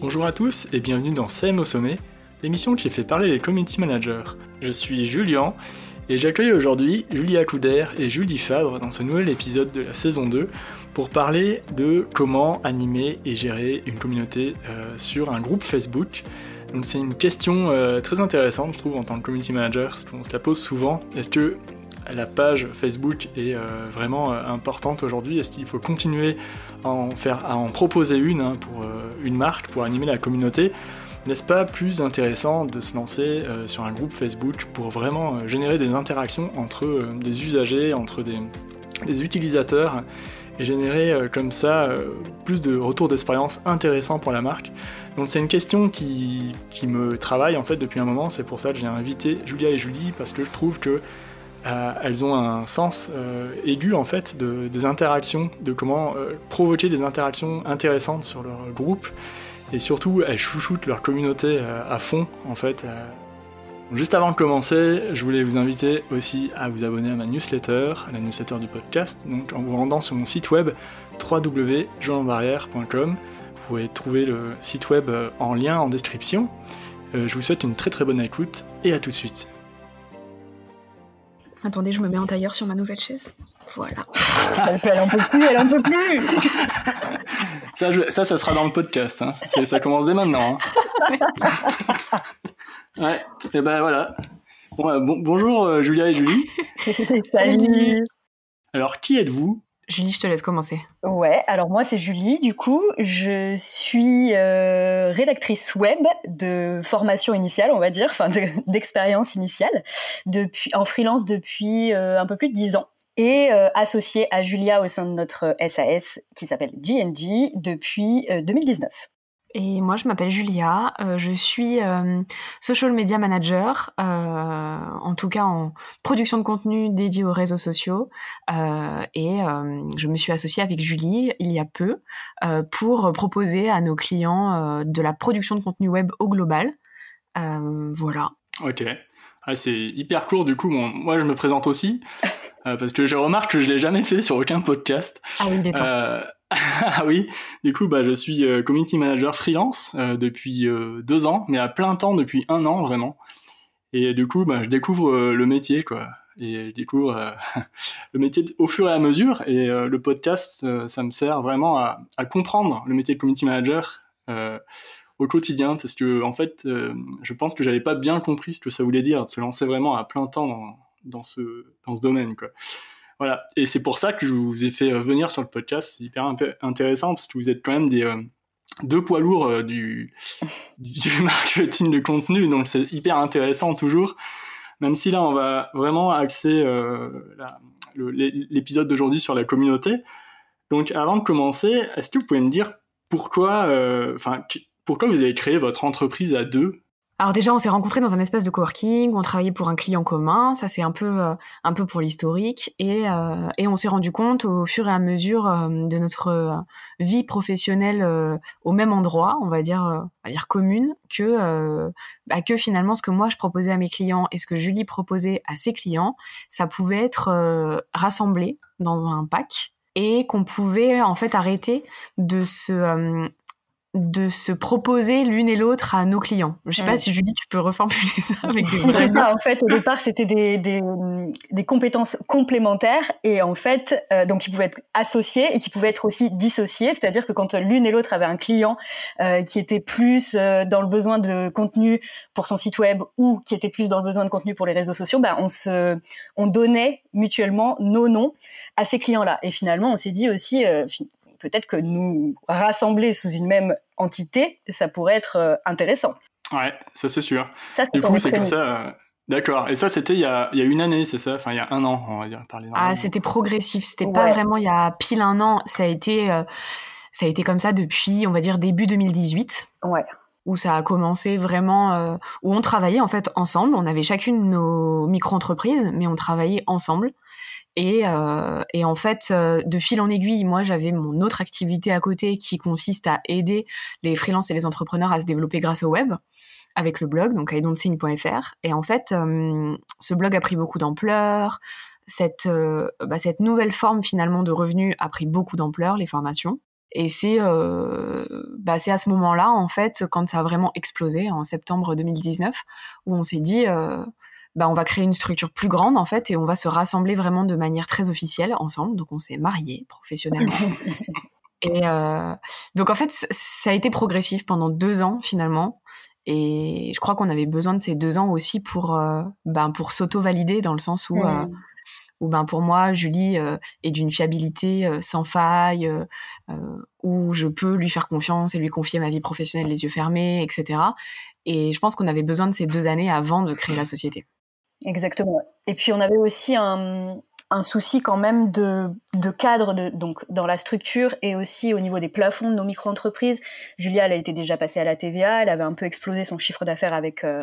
Bonjour à tous et bienvenue dans CM au sommet, l'émission qui fait parler les community managers. Je suis Julien et j'accueille aujourd'hui Julia Couder et Julie Fabre dans ce nouvel épisode de la saison 2 pour parler de comment animer et gérer une communauté euh, sur un groupe Facebook. Donc c'est une question euh, très intéressante je trouve en tant que community manager, parce qu'on se la pose souvent. Est-ce que la page Facebook est euh, vraiment importante aujourd'hui? Est-ce qu'il faut continuer à en, proposer une hein, pour une marque, pour animer la communauté? N'est-ce pas plus intéressant de se lancer sur un groupe Facebook pour vraiment générer des interactions entre des usagers, entre des utilisateurs et générer euh, comme ça euh, plus de retours d'expérience intéressants pour la marque. Donc c'est une question qui, qui, me travaille en fait depuis un moment, c'est pour ça que j'ai invité Julia et Julie parce que je trouve que euh, elles ont un sens aigu en fait de, des interactions, de comment provoquer des interactions intéressantes sur leur groupe et surtout elles chouchoutent leur communauté à fond en fait Juste avant de commencer, je voulais vous inviter aussi à vous abonner à ma newsletter, à la newsletter du podcast, donc en vous rendant sur mon site web www.journalbarrière.com. Vous pouvez trouver le site web euh, en lien en description. Euh, je vous souhaite une très très bonne écoute et à tout de suite. Attendez, je me mets en tailleur sur ma nouvelle chaise. Voilà. elle en peut plus, elle en peut plus. ça, ça, ça sera dans le podcast. Hein. Ça commence dès maintenant. Hein. Ouais, et ben voilà. Bon, bon, bonjour euh, Julia et Julie. Salut. Alors, qui êtes-vous? Julie, je te laisse commencer. Ouais, alors moi c'est Julie, du coup, je suis euh, rédactrice web de formation initiale, on va dire, enfin d'expérience initiale, depuis en freelance depuis euh, un peu plus de dix ans et associée à Julia au sein de notre SAS qui s'appelle GNG depuis 2019. Et moi, je m'appelle Julia, euh, je suis euh, social media manager, euh, en tout cas en production de contenu dédié aux réseaux sociaux. et je me suis associée avec Julie il y a peu pour proposer à nos clients de la production de contenu web au global. voilà. Ok. Ah, c'est hyper court du coup. moi, je me présente aussi parce que je remarque que je l'ai jamais fait sur aucun podcast. Ah oui, ah oui, du coup, bah, je suis euh, community manager freelance euh, depuis euh, deux ans, mais à plein temps depuis un an vraiment. Et du coup, bah, je découvre le métier, quoi. Et je découvre le métier au fur et à mesure. Et le podcast, ça me sert vraiment à, comprendre le métier de community manager au quotidien, parce que en fait, je pense que j'avais pas bien compris ce que ça voulait dire de se lancer vraiment à plein temps dans, dans ce dans ce domaine, quoi. Voilà. Et c'est pour ça que je vous ai fait euh, venir sur le podcast. C'est hyper intéressant parce que vous êtes quand même des euh, deux poids lourds euh, du, du marketing de contenu. Donc c'est hyper intéressant toujours. Même si là, on va vraiment axer l'épisode d'aujourd'hui sur la communauté. Donc avant de commencer, est-ce que vous pouvez me dire pourquoi, enfin, pourquoi vous avez créé votre entreprise à deux? Alors déjà, on s'est rencontrés dans un espace de coworking, on travaillait pour un client commun, ça c'est un peu euh, un peu pour l'historique, et, euh, et on s'est rendu compte au fur et à mesure euh, de notre vie professionnelle au même endroit, on va dire, on va dire commune, que bah, que finalement ce que moi je proposais à mes clients et ce que Julie proposait à ses clients, ça pouvait être rassemblé dans un pack et qu'on pouvait en fait arrêter de se de se proposer l'une et l'autre à nos clients. Je sais pas si Julie, tu peux reformuler ça avec des vrais En fait, au départ, c'était des, des, compétences complémentaires et en fait, euh, donc qui pouvaient être associées et qui pouvaient être aussi dissociées. C'est-à-dire que quand l'une et l'autre avaient un client euh, qui était plus euh, dans le besoin de contenu pour son site web ou qui était plus dans le besoin de contenu pour les réseaux sociaux, ben on se, on donnait mutuellement nos noms à ces clients-là. Et finalement, on s'est dit aussi, peut-être que nous rassembler sous une même entité, ça pourrait être euh, intéressant. Ouais, ça c'est sûr. Ça, du coup, c'est comme ça. Euh, d'accord. Et ça, c'était il, y a une année, c'est ça? Enfin, il y a un an, on va dire. ah, c'était progressif. C'était pas vraiment il y a pile un an. Ça a été, euh, ça a été comme ça depuis, on va dire, début 2018. Ouais où ça a commencé vraiment, où on travaillait en fait ensemble. On avait chacune nos micro-entreprises, mais on travaillait ensemble. Euh, et, en fait, euh, de fil en aiguille, moi, j'avais mon autre activité à côté qui consiste à aider les freelances et les entrepreneurs à se développer grâce au web. avec le blog, donc idon'tthink.fr. Et en fait, ce blog a pris beaucoup d'ampleur. Cette, bah, cette nouvelle forme finalement de revenus a pris beaucoup d'ampleur, les formations. Et c'est bah, à ce moment-là, en fait, quand ça a vraiment explosé, en septembre 2019, où on s'est dit, bah, on va créer une structure plus grande en fait et on va se rassembler vraiment de manière très officielle ensemble. Donc on s'est mariés professionnellement. et euh, donc en fait ça a été progressif pendant deux ans finalement. Et je crois qu'on avait besoin de ces deux ans aussi pour euh, ben, pour s'auto-valider dans le sens où euh, où ben pour moi Julie est d'une fiabilité sans faille où je peux lui faire confiance et lui confier ma vie professionnelle les yeux fermés etc et je pense qu'on avait besoin de ces deux années avant de créer la société Exactement. Et puis on avait aussi un, un souci quand même de, de cadre de, donc dans la structure et aussi au niveau des plafonds de nos micro-entreprises. Julia, elle été déjà passée à la TVA, elle avait un peu explosé son chiffre d'affaires avec euh,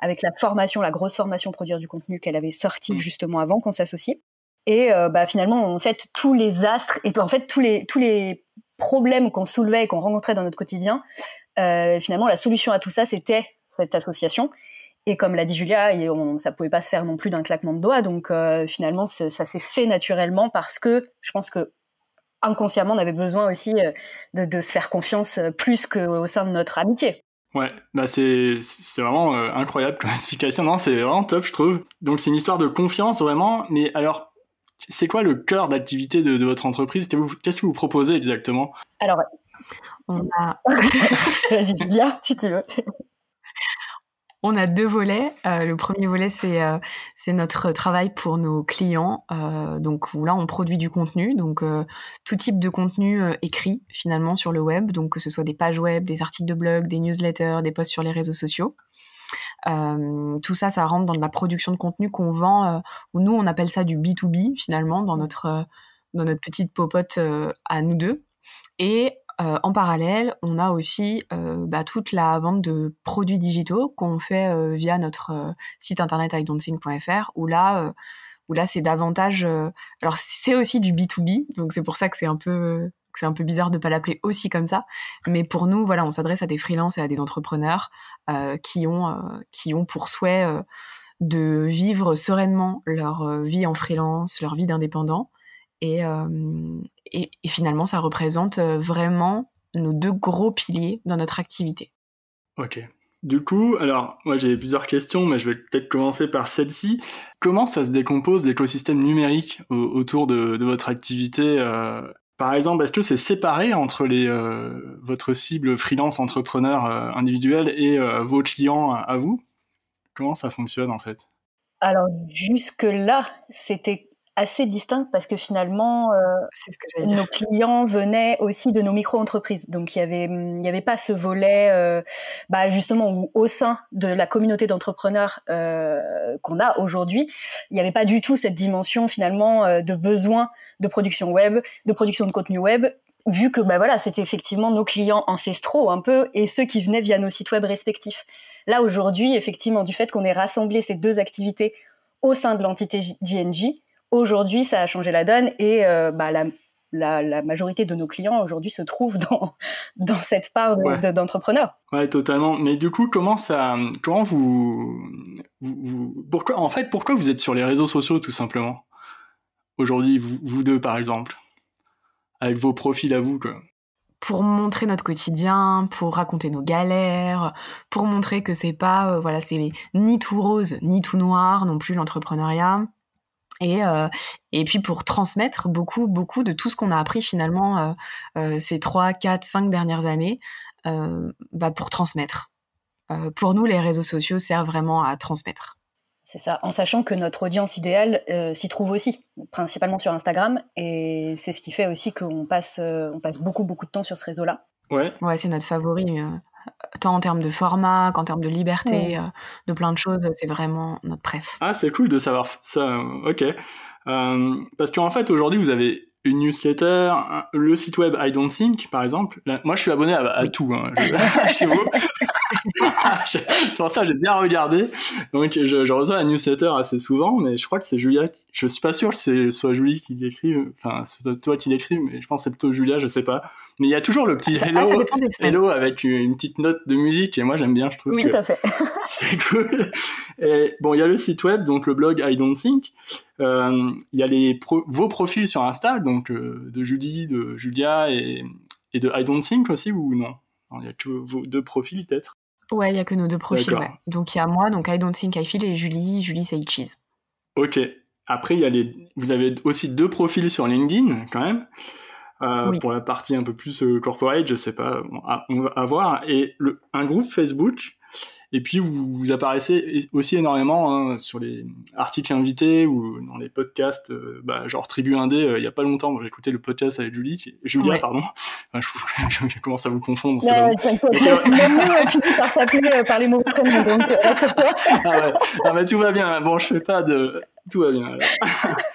avec la formation, la grosse formation produire du contenu qu'elle avait sortie mmh. justement avant qu'on s'associe. Et euh, bah, finalement, en fait, tous les astres et en fait tous les tous les problèmes qu'on soulevait et qu'on rencontrait dans notre quotidien, euh, finalement, la solution à tout ça, c'était cette association. Et comme l'a dit Julia, on, ça pouvait pas se faire non plus d'un claquement de doigts. Donc euh, finalement, ça s'est fait naturellement parce que je pense que inconsciemment, on avait besoin aussi euh, de, de se faire confiance euh, plus qu'au sein de notre amitié. Ouais, bah c'est c'est vraiment incroyable comme explication. Non, c'est vraiment top, je trouve. Donc c'est une histoire de confiance vraiment. Mais alors, c'est quoi le cœur d'activité de, de, votre entreprise? Qu'est-ce que vous proposez exactement? Alors, on a. Vas-y, Julia, si tu veux. On a deux volets. Euh, le premier volet, c'est euh, c'est notre travail pour nos clients. Euh, donc là, on produit du contenu, donc tout type de contenu écrit finalement sur le web, donc que ce soit des pages web, des articles de blog, des newsletters, des posts sur les réseaux sociaux. tout ça, ça rentre dans la production de contenu qu'on vend. nous, on appelle ça du B2B finalement dans notre dans notre petite popote à nous deux. Et euh, en parallèle, on a aussi euh, bah, toute la vente de produits digitaux qu'on fait euh, via notre site internet idon'tthink.fr où là, où là c'est davantage. alors c'est aussi du B2B, donc c'est pour ça que c'est un peu c'est un peu bizarre de pas l'appeler aussi comme ça. Mais pour nous, voilà, on s'adresse à des freelances et à des entrepreneurs qui ont qui ont pour souhait de vivre sereinement leur vie en freelance, leur vie d'indépendant euh, et, et, finalement, ça représente euh, vraiment nos deux gros piliers dans notre activité. Ok. Du coup, alors, moi j'ai plusieurs questions, mais je vais peut-être commencer par celle-ci. Comment ça se décompose l'écosystème numérique autour de, votre activité euh, Par exemple, est-ce que c'est séparé entre les, votre cible freelance entrepreneur individuel et vos clients à vous? Comment ça fonctionne en fait? Alors jusque-là, c'était assez distincte parce que finalement, euh, nos clients venaient aussi de nos micro-entreprises. Donc il y avait, il y avait pas ce volet, euh, bah, justement, où au sein de la communauté d'entrepreneurs euh, qu'on a aujourd'hui, il n'y avait pas du tout cette dimension finalement euh, de besoin de production web, de production de contenu web, vu que bah voilà, c'était effectivement nos clients ancestraux un peu et ceux qui venaient via nos sites web respectifs. Là aujourd'hui, effectivement, du fait qu'on ait rassemblé ces deux activités au sein de l'entité JNJ, Aujourd'hui, ça a changé la donne et euh, bah, la, la, majorité de nos clients aujourd'hui se trouvent dans, dans cette part d'entrepreneurs. ouais, totalement. Mais du coup, comment ça, comment vous, vous, pourquoi, en fait, pourquoi vous êtes sur les réseaux sociaux tout simplement? Aujourd'hui, vous, vous, deux par exemple, avec vos profils à vous quoi pour montrer notre quotidien, pour raconter nos galères, pour montrer que c'est pas euh, voilà, c'est ni tout rose ni tout noir non plus l'entrepreneuriat. Et, euh, et puis pour transmettre beaucoup, beaucoup de tout ce qu'on a appris finalement euh, euh, ces 3, 4, 5 dernières années, bah pour transmettre. pour nous, les réseaux sociaux servent vraiment à transmettre. C'est ça, en sachant que notre audience idéale s'y trouve aussi, principalement sur Instagram, et c'est ce qui fait aussi qu'on passe, on passe beaucoup, beaucoup de temps sur ce réseau-là. Ouais. Ouais, c'est notre favori tant en termes de format qu'en termes de liberté, euh, de plein de choses. C'est vraiment notre préf. Ah, c'est cool de savoir ça. Ok. Euh, parce qu'en fait, aujourd'hui, vous avez une newsletter, le site web I Don't Think, par exemple. moi, je suis abonné à, tout hein, chez vous. c'est pour ça que j'ai bien regardé. Donc je, reçois la newsletter assez souvent, mais je crois que c'est Julia. Je suis pas sûr que c'est soit Julie qui l'écrit, enfin soit toi qui l'écris, mais je pense que c'est plutôt Julia, je sais pas. Mais il y a toujours le petit hello, hello avec une petite note de musique et moi j'aime bien, je trouve. Oui, tout à fait. c'est cool. Et bon, il y a le site web, donc le blog I Don't Think. Euh, il y a les vos profils sur Insta, donc euh, de Julie, de Julia et, et de I Don't Think aussi ou non? Il n'y a que vos deux profils peut-être Ouais, il n'y a que nos deux profils. Ouais. Donc il y a moi, donc I Don't Think I Feel et Julie, Julie Say Cheese. Ok. Après, y a les... vous avez aussi deux profils sur LinkedIn quand même. Euh, pour la partie un peu plus euh, corporate, je sais pas, on va voir. Et le, un groupe Facebook et puis vous, vous apparaissez aussi énormément hein, sur les articles invités ou dans les podcasts, euh, bah, genre Tribu Indé. Euh, il y a pas longtemps, j'ai écouté le podcast avec Julie, Julia, pardon. Enfin, je, je, commence à vous confondre. Non, Même nous, finit par s'appeler euh, par les mots prénoms, donc ah ouais. Ah bah, tout va bien. Bon, je fais pas de, tout va bien.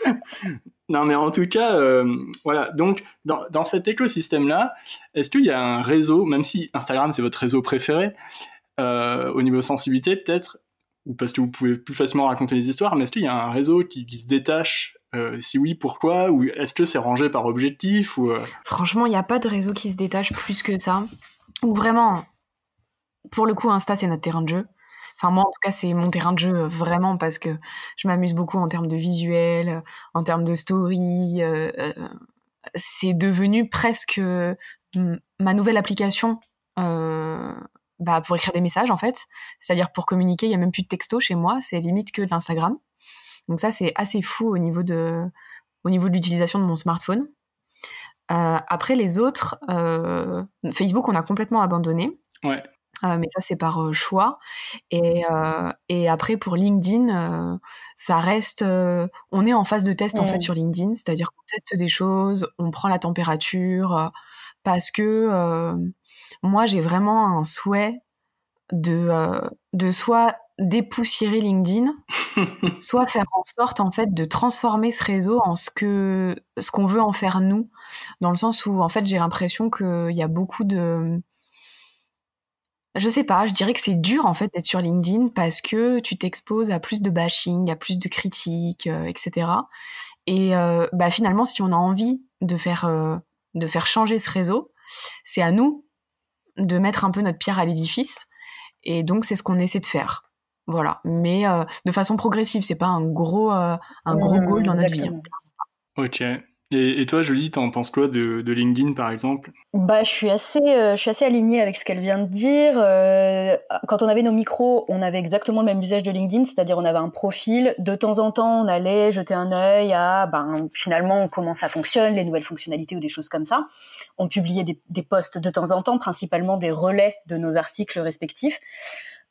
non, mais en tout cas, euh, voilà. Donc, dans, dans cet écosystème-là, est-ce qu'il y a un réseau, même si Instagram c'est votre réseau préféré, euh, au niveau sensibilité peut-être, ou parce que vous pouvez plus facilement raconter les histoires, mais est-ce qu'il y a un réseau qui, se détache euh, Si oui, pourquoi Ou est-ce que c'est rangé par objectif ou, euh? Franchement, il n'y a pas de réseau qui se détache plus que ça. Ou vraiment, pour le coup, Insta, c'est notre terrain de jeu. Enfin, moi, en tout cas, c'est mon terrain de jeu vraiment parce que je m'amuse beaucoup en termes de visuel, en termes de story. c'est devenu presque ma nouvelle application bah, pour écrire des messages en fait. C'est-à-dire pour communiquer, il y a même plus de texto chez moi, c'est limite que de l'Instagram. Donc ça, c'est assez fou au niveau de, au niveau de l'utilisation de mon smartphone. Euh, après les autres, euh, Facebook, on a complètement abandonné. Ouais. Euh, mais ça, c'est par choix. Et, et après, pour LinkedIn, ça reste. on est en phase de test en fait sur LinkedIn, c'est-à-dire qu'on teste des choses, on prend la température, parce que moi, j'ai vraiment un souhait de, euh, de soit dépoussiérer LinkedIn, soit faire en sorte en fait de transformer ce réseau en ce que ce qu'on veut en faire nous, dans le sens où en fait j'ai l'impression qu'il y a beaucoup de je sais pas, je dirais que c'est dur en fait d'être sur LinkedIn parce que tu t'exposes à plus de bashing, à plus de critiques, euh, etc. Et euh, bah, finalement, si on a envie de faire, de faire changer ce réseau, c'est à nous de mettre un peu notre pierre à l'édifice. Et donc, c'est ce qu'on essaie de faire. Voilà. Mais euh, de façon progressive, c'est pas un gros, euh, un gros goal dans notre vie. Ok. Et, toi, Julie, t'en penses quoi de, de, LinkedIn, par exemple? Bah, je suis assez, euh, je suis assez alignée avec ce qu'elle vient de dire. quand on avait nos micros, on avait exactement le même usage de LinkedIn, c'est-à-dire on avait un profil. De temps en temps, on allait jeter un œil à, ben, finalement, comment ça fonctionne, les nouvelles fonctionnalités ou des choses comme ça on publiait des, des, posts de temps en temps, principalement des relais de nos articles respectifs.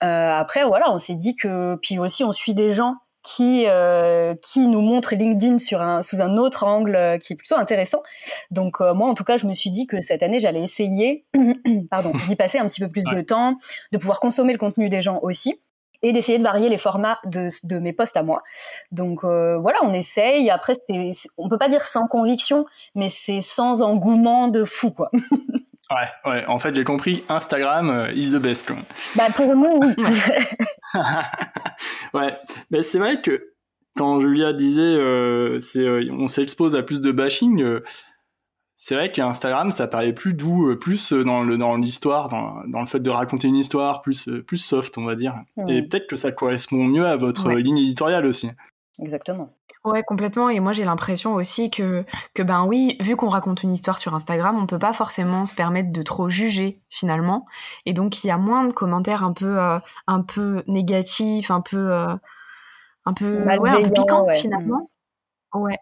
Euh, après, voilà, on s'est dit que, puis aussi, on suit des gens qui euh, qui nous montrent LinkedIn sur un sous un autre angle euh, qui est plutôt intéressant. Donc moi, en tout cas, je me suis dit que cette année, j'allais essayer, pardon, d'y passer un petit peu plus de temps, de pouvoir consommer le contenu des gens aussi et d'essayer de varier les formats de, de mes posts à moi. Donc euh, voilà, on essaye. Après, c'est, on peut pas dire sans conviction, mais c'est sans engouement de fou, quoi. ouais, ouais. En fait, j'ai compris. Instagram euh, is the best. Bah pour nous, oui. ouais, mais c'est vrai que quand Julia disait, euh, euh, on s'expose à plus de bashing c'est vrai qu'Instagram, ça paraît plus doux, euh, plus euh, dans le dans l'histoire, dans, dans, le fait de raconter une histoire, plus euh, plus soft, on va dire. Et peut-être que ça correspond mieux à votre ligne éditoriale aussi. Exactement. Ouais, complètement. Et moi, j'ai l'impression aussi que, que, ben oui, vu qu'on raconte une histoire sur Instagram, on peut pas forcément se permettre de trop juger finalement. Et donc, il y a moins de commentaires un peu, un peu négatifs, un peu, un peu, ouais, un peu piquants finalement. Mm. Ouais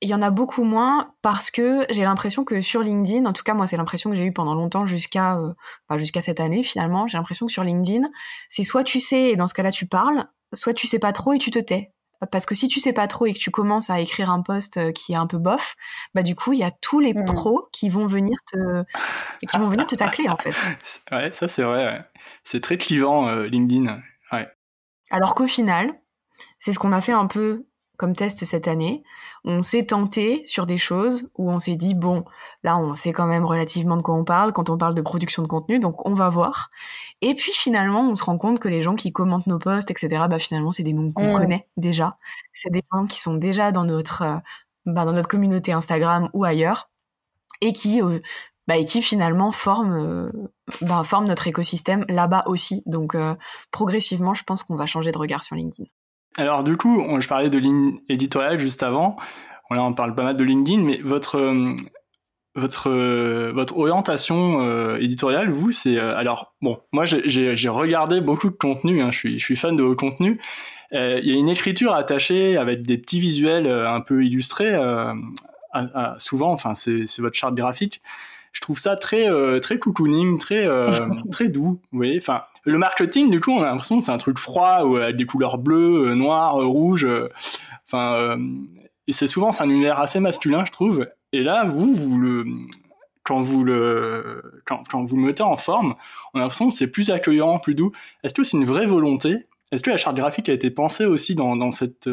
il y en a beaucoup moins parce que j'ai l'impression que sur LinkedIn, en tout cas moi c'est l'impression que j'ai eu pendant longtemps jusqu'à euh, bah, jusqu'à cette année finalement, j'ai l'impression que sur LinkedIn, c'est soit tu sais et dans ce cas-là tu parles, soit tu sais pas trop et tu te tais. Parce que si tu sais pas trop et que tu commences à écrire un post euh, qui est un peu bof, bah du coup il y a tous les mmh. pros qui vont venir te qui vont venir te tacler en fait. Ouais, ça c'est vrai. C'est très clivant euh, LinkedIn. Ouais. Alors qu'au final, c'est ce qu'on a fait un peu comme test cette année. On s'est tenté sur des choses où on s'est dit bon, là on sait quand même relativement de quoi on parle quand on parle de production de contenu, donc on va voir. Et puis finalement, on se rend compte que les gens qui commentent nos posts, etc., bah finalement c'est des noms qu'on mmh. connaît déjà. C'est des gens qui sont déjà dans notre euh, bah, dans notre communauté Instagram ou ailleurs et qui euh, bah, et qui finalement forment euh, bah, forment notre écosystème là-bas aussi. Donc progressivement, je pense qu'on va changer de regard sur LinkedIn. Alors du coup, je parlais de ligne éditoriale juste avant. Là, on parle pas mal de LinkedIn, mais votre euh, euh, votre orientation euh, éditoriale, vous, c'est alors bon. Moi, j'ai regardé beaucoup de contenu. Hein, je suis je suis fan de vos contenus. Il y a une écriture attachée avec des petits visuels un peu illustrés. souvent, enfin, c'est votre charte graphique je trouve ça très euh, très cocooning, très euh, très doux. Vous voyez, enfin le marketing du coup on a l'impression que c'est un truc froid ou avec des couleurs bleues, euh, noires, rouges. Enfin et c'est souvent c'est un univers assez masculin je trouve. Et là vous vous le quand vous le quand, quand vous le mettez en forme, on a l'impression que c'est plus accueillant, plus doux. Est-ce que c'est une vraie volonté? Est-ce que la charte graphique a été pensée aussi dans, dans cette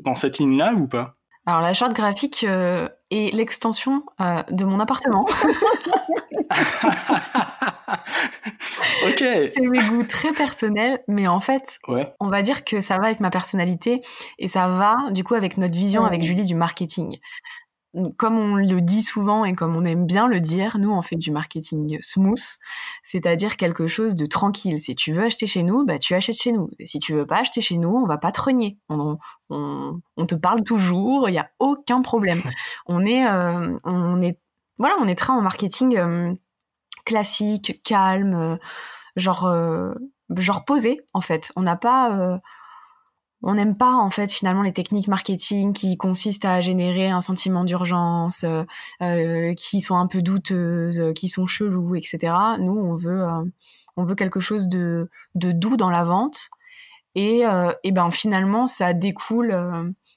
dans cette ligne là ou pas? Alors la charte graphique euh, est l'extension euh, de mon appartement. ok. C'est mes goûts très personnels, mais en fait, on va dire que ça va avec ma personnalité et ça va du coup avec notre vision avec Julie du marketing comme on le dit souvent et comme on aime bien le dire, nous on fait du marketing smooth, c'est-à-dire quelque chose de tranquille. Si tu veux acheter chez nous, bah tu achètes chez nous. Et si tu veux pas acheter chez nous, on va pas te renier. On, on, te parle toujours, il y a aucun problème. On est, euh, on est, voilà, on est très en marketing euh, classique, calme, euh, genre, genre posé en fait. On n'a pas on n'aime pas en fait finalement les techniques marketing qui consistent à générer un sentiment d'urgence, euh, euh, qui sont un peu douteuses, qui sont cheloues, etc. Nous, on veut, euh, on veut quelque chose de, de doux dans la vente. Et, et ben finalement, ça découle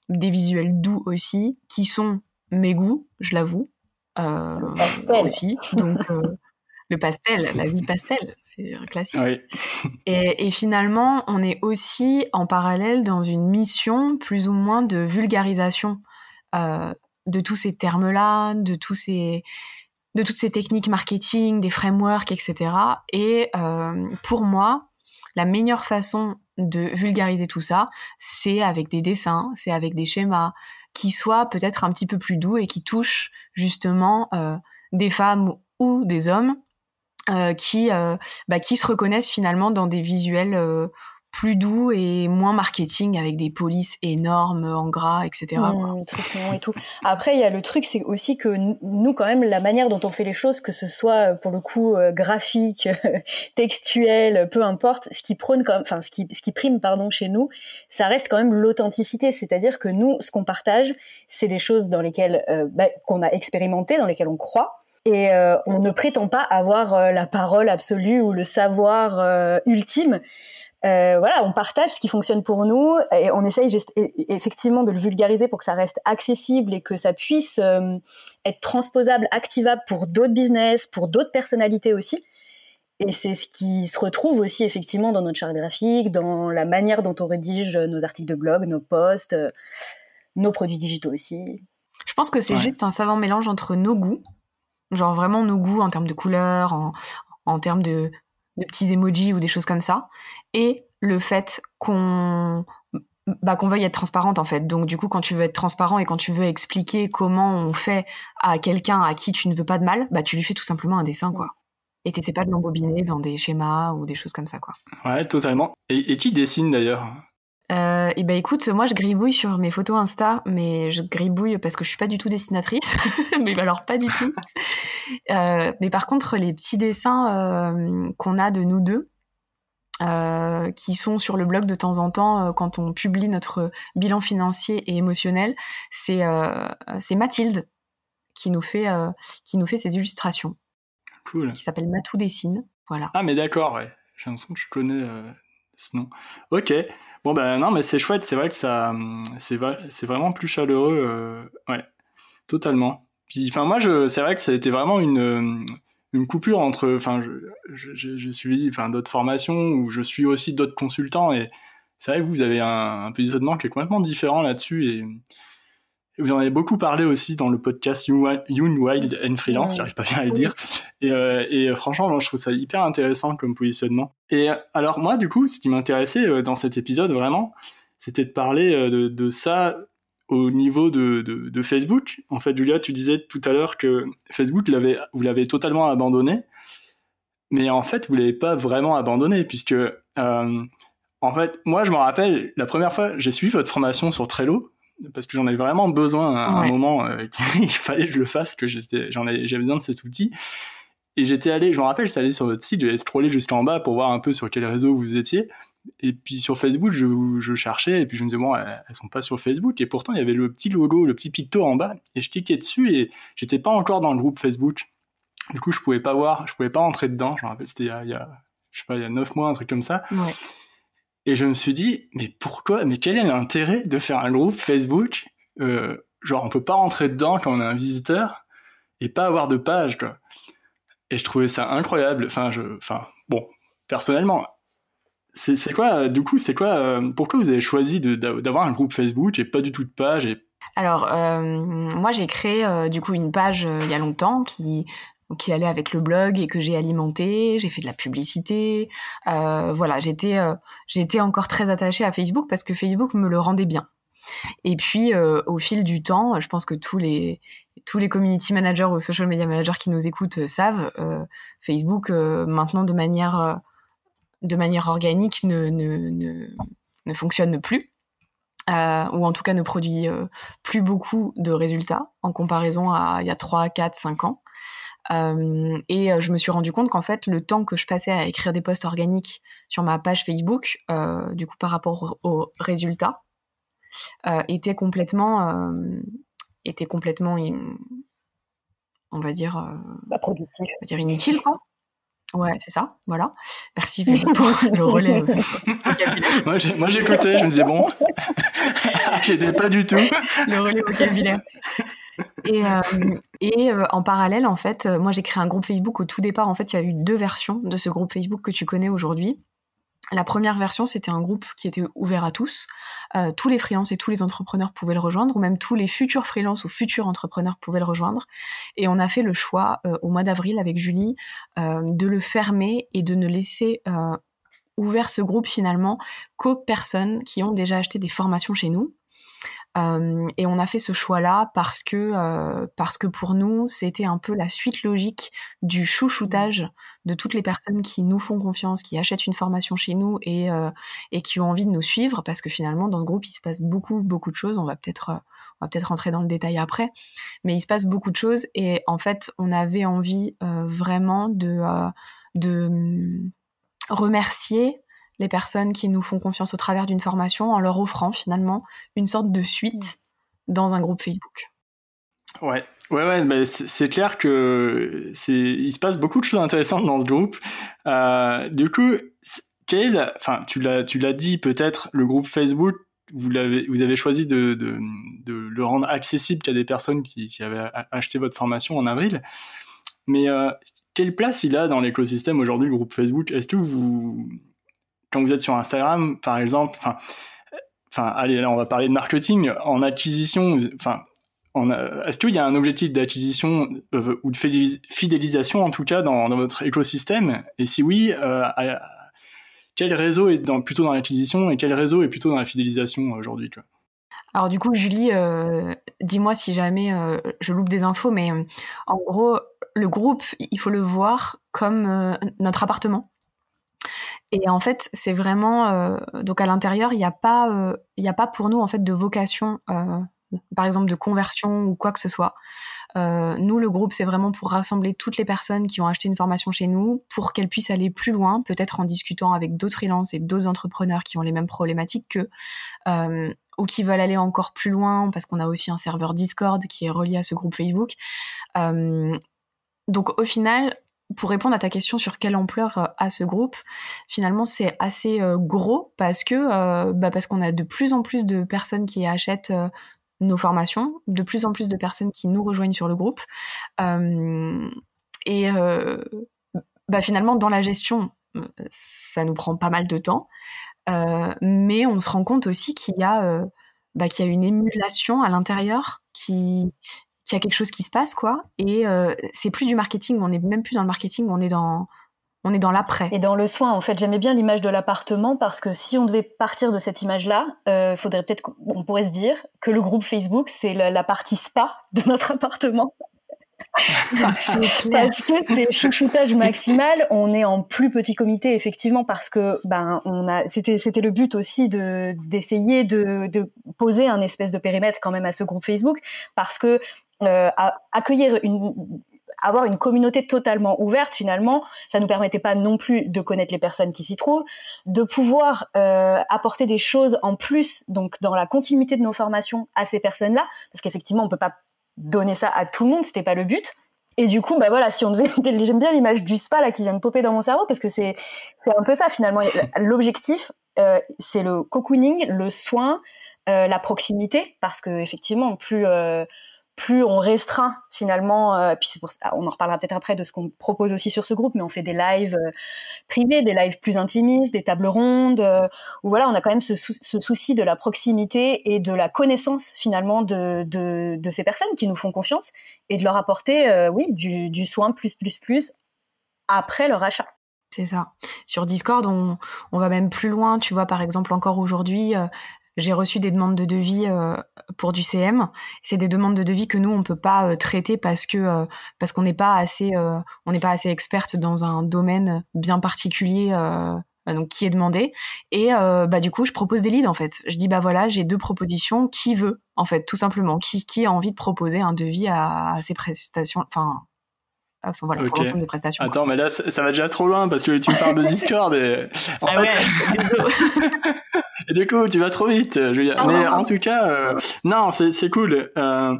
des visuels doux aussi, qui sont mes goûts, je l'avoue, aussi. Donc le pastel, la vie pastel, c'est un classique. Et, finalement, on est aussi en parallèle dans une mission plus ou moins de vulgarisation euh, de tous ces termes-là, de tous ces de toutes ces techniques marketing, des frameworks, etc. Et euh, pour moi, la meilleure façon de vulgariser tout ça, c'est avec des dessins, c'est avec des schémas qui soient peut-être un petit peu plus doux et qui touchent justement euh, des femmes ou des hommes qui, euh, bah, qui se reconnaissent finalement dans des visuels euh, plus doux et moins marketing avec des polices énormes en gras, etc. Mmh, et tout. Après, il y a le truc, c'est aussi que nous, quand même, la manière dont on fait les choses, que ce soit pour le coup graphique, textuel, peu importe, ce qui prône, quand enfin, ce qui, ce qui prime, pardon, chez nous, ça reste quand même l'authenticité. C'est-à-dire que nous, ce qu'on partage, c'est des choses dans lesquelles bah, qu'on a expérimenté, dans lesquelles on croit et euh, on ne prétend pas avoir euh, la parole absolue ou le savoir euh, ultime. voilà, on partage ce qui fonctionne pour nous et on essaye effectivement de le vulgariser pour que ça reste accessible et que ça puisse être transposable, activable pour d'autres business, pour d'autres personnalités aussi. Et c'est ce qui se retrouve aussi effectivement dans notre charte graphique, dans la manière dont on rédige nos articles de blog, nos posts, nos produits digitaux aussi. Je pense que c'est juste un savant mélange entre nos goûts, genre vraiment nos goûts en termes de couleurs, en, en termes de, de, petits emojis ou des choses comme ça, et le fait qu'on bah, qu'on veuille être transparente en fait. Donc du coup, quand tu veux être transparent et quand tu veux expliquer comment on fait à quelqu'un à qui tu ne veux pas de mal, bah tu lui fais tout simplement un dessin quoi. Et t'essaies pas de l'embobiner dans des schémas ou des choses comme ça quoi. Ouais, totalement. Et, et qui dessine d'ailleurs? Euh, et ben écoute, moi je gribouille sur mes photos Insta, mais je gribouille parce que je suis pas du tout dessinatrice, mais alors pas du tout. Euh, mais par contre, les petits dessins euh, qu'on a de nous deux, euh, qui sont sur le blog de temps en temps quand on publie notre bilan financier et émotionnel, c'est c'est Mathilde qui nous fait qui nous fait ces illustrations. Cool. Qui s'appelle Matou dessine, voilà. Ah mais d'accord, ouais. J'ai l'impression que je connais sinon. Ok. Bon ben non, mais c'est chouette. C'est vrai que ça, c'est c'est vraiment plus chaleureux. Euh, ouais, totalement. Puis enfin moi, c'est vrai que ça a été vraiment une une coupure entre. Enfin, j'ai suivi enfin d'autres formations où je suis aussi d'autres consultants et c'est vrai que vous avez un, un, positionnement qui est complètement différent là-dessus et vous en avez beaucoup parlé aussi dans le podcast Young Wild and Freelance, j'arrive pas bien à le dire. Et, euh, et franchement, je trouve ça hyper intéressant comme positionnement. Et alors moi, du coup, ce qui m'intéressait euh, dans cet épisode vraiment, c'était de parler euh, de, de ça au niveau de, de, de, Facebook. En fait, Julia, tu disais tout à l'heure que Facebook, vous l'avez totalement abandonné. Mais en fait, vous l'avez pas vraiment abandonné, puisque euh, en fait, moi, je me rappelle, la première fois, j'ai suivi votre formation sur Trello, parce que j'en avais vraiment besoin à un moment, euh, il fallait que je le fasse, que j'étais, j'en avais, j'avais besoin de cet outil. Et j'étais allé, je me rappelle, j'étais allé sur votre site, j'avais scrollé jusqu'en bas pour voir un peu sur quel réseau vous étiez. Et puis sur Facebook, je, je cherchais, et puis je me disais, bon, elles, sont pas sur Facebook. Et pourtant, il y avait le petit logo, le petit picto en bas, et je cliquais dessus, et j'étais pas encore dans le groupe Facebook. Du coup, je pouvais pas voir, je pouvais pas entrer dedans. Je me rappelle, c'était il, il y a, je sais pas, il y a neuf mois, un truc comme ça. Ouais. Et je me suis dit, mais pourquoi, mais quel est l'intérêt de faire un groupe Facebook euh, Genre, on peut pas rentrer dedans quand on est un visiteur et pas avoir de page, quoi. Et je trouvais ça incroyable. Enfin, je, enfin, bon, personnellement, c'est quoi, du coup, c'est quoi, euh, pourquoi vous avez choisi d'avoir un groupe Facebook et pas du tout de page. Alors, euh, moi, j'ai créé du coup une page il y a longtemps qui qui allait avec le blog et que j'ai alimenté, j'ai fait de la publicité, euh, voilà, j'étais euh, j'étais encore très attachée à Facebook parce que Facebook me le rendait bien. Et puis euh, au fil du temps, je pense que tous les tous les community managers ou social media managers qui nous écoutent savent, Facebook maintenant de manière de manière organique ne ne, ne, ne fonctionne plus. Ou en tout cas ne produit plus beaucoup de résultats en comparaison à il y a 3, 4, 5 ans. Euh, et euh, je me suis rendu compte qu'en fait, le temps que je passais à écrire des posts organiques sur ma page Facebook, euh, du coup par rapport aux résultats, euh, était complètement, euh, était complètement, on va dire, pas productif, on va dire inutile quoi. Ouais, c'est ça, voilà. Merci pour le relais. moi, j'écoutais, je me disais bon, j'étais pas du tout. Le relais vocabulaire. Et, euh, et euh, en parallèle, en fait, euh, moi j'ai créé un groupe Facebook. Au tout départ, en fait, il y a eu deux versions de ce groupe Facebook que tu connais aujourd'hui. La première version, c'était un groupe qui était ouvert à tous. Euh, tous les freelances et tous les entrepreneurs pouvaient le rejoindre, ou même tous les futurs freelances ou futurs entrepreneurs pouvaient le rejoindre. Et on a fait le choix euh, au mois d'avril avec Julie euh, de le fermer et de ne laisser ouvert ce groupe finalement qu'aux personnes qui ont déjà acheté des formations chez nous. Euh, et on a fait ce choix-là parce que euh, parce que pour nous c'était un peu la suite logique du chouchoutage de toutes les personnes qui nous font confiance, qui achètent une formation chez nous et euh, et qui ont envie de nous suivre parce que finalement dans ce groupe il se passe beaucoup beaucoup de choses. On va peut-être on va peut-être rentrer dans le détail après, mais il se passe beaucoup de choses et en fait on avait envie vraiment de de hum, remercier les personnes qui nous font confiance au travers d'une formation en leur offrant finalement une sorte de suite dans un groupe Facebook. Ouais, ouais, ouais, c'est clair que il se passe beaucoup de choses intéressantes dans ce groupe. Euh, du coup, enfin, tu l'as, tu l'as dit peut-être, le groupe Facebook, vous l'avez, vous avez choisi de, le rendre accessible qu'à des personnes qui, qui, avaient acheté votre formation en avril. Mais euh, quelle place il a dans l'écosystème aujourd'hui, le groupe Facebook? Est-ce que vous, quand vous êtes sur Instagram, par exemple, enfin, enfin, allez, là, on va parler de marketing. En acquisition, enfin, est-ce qu'il y a un objectif d'acquisition euh, ou de fidélisation en tout cas dans, dans votre écosystème? Et si oui, euh, quel réseau est dans, plutôt dans l'acquisition et quel réseau est plutôt dans la fidélisation aujourd'hui alors du coup, Julie, euh, dis-moi si jamais je loupe des infos, mais en gros, le groupe, il faut le voir comme notre appartement. Et en fait, c'est vraiment euh, donc à l'intérieur, il n'y a pas, euh, a pas pour nous en fait de vocation, euh, par exemple de conversion ou quoi que ce soit. Nous, le groupe, c'est vraiment pour rassembler toutes les personnes qui ont acheté une formation chez nous, pour qu'elles puissent aller plus loin, peut-être en discutant avec d'autres freelances et d'autres entrepreneurs qui ont les mêmes problématiques euh, ou qui veulent aller encore plus loin, parce qu'on a aussi un serveur Discord qui est relié à ce groupe Facebook. Donc au final, pour répondre à ta question sur quelle ampleur euh, a ce groupe, finalement c'est assez euh, gros parce que euh, bah parce qu'on a de plus en plus de personnes qui achètent nos formations, de plus en plus de personnes qui nous rejoignent sur le groupe. Et bah finalement dans la gestion, ça nous prend pas mal de temps. mais on se rend compte aussi qu'il y a bah, qu'il y a une émulation à l'intérieur qui qu'il y a quelque chose qui se passe quoi et c'est plus du marketing on n'est même plus dans le marketing on est dans on est dans l'après. Et dans le soin, en fait, j'aimais bien l'image de l'appartement parce que si on devait partir de cette image-là, euh, faudrait peut-être qu'on pourrait se dire que le groupe Facebook, c'est la, partie spa de notre appartement. parce que c'est chouchoutage maximal. On est en plus petit comité, effectivement, parce que ben on a c'était c'était le but aussi de d'essayer de, de poser un espèce de périmètre quand même à ce groupe Facebook, parce que euh, accueillir une avoir une communauté totalement ouverte finalement, ça nous permettait pas non plus de connaître les personnes qui s'y trouvent, de pouvoir euh, apporter des choses en plus donc dans la continuité de nos formations à ces personnes-là, parce qu'effectivement on peut pas donner ça à tout le monde, c'était pas le but. Et du coup, bah voilà, si on devait, j'aime bien l'image du spa là qui vient de popper dans mon cerveau parce que c'est c'est un peu ça finalement. L'objectif, euh, c'est le cocooning, le soin, euh, la proximité, parce que effectivement, plus euh, plus on restreint finalement, euh, puis pour, on en reparlera peut-être après de ce qu'on propose aussi sur ce groupe, mais on fait des lives euh, privés, des lives plus intimistes, des tables rondes, euh, où voilà, on a quand même ce, souci de la proximité et de la connaissance finalement de, ces personnes qui nous font confiance et de leur apporter, oui, du, soin plus plus plus après leur achat. C'est ça. Sur Discord, on, va même plus loin. Tu vois, par exemple, encore aujourd'hui, j'ai reçu des demandes de devis euh, pour du CM. C'est des demandes de devis que nous on peut pas euh, traiter parce que euh, parce qu'on n'est pas assez on n'est pas assez experte dans un domaine bien particulier donc qui est demandé et bah du coup je propose des leads en fait je dis bah voilà j'ai deux propositions qui veut en fait tout simplement? Qui qui a envie de proposer un devis à, à ces prestations? Enfin Enfin voilà, pour l'ensemble des prestations. Attends, mais là, ça, va déjà trop loin parce que tu me parles de Discord et. En ah fait... ouais, et du coup, tu vas trop vite. Ah mais en tout cas, euh, non, c'est cool. Euh,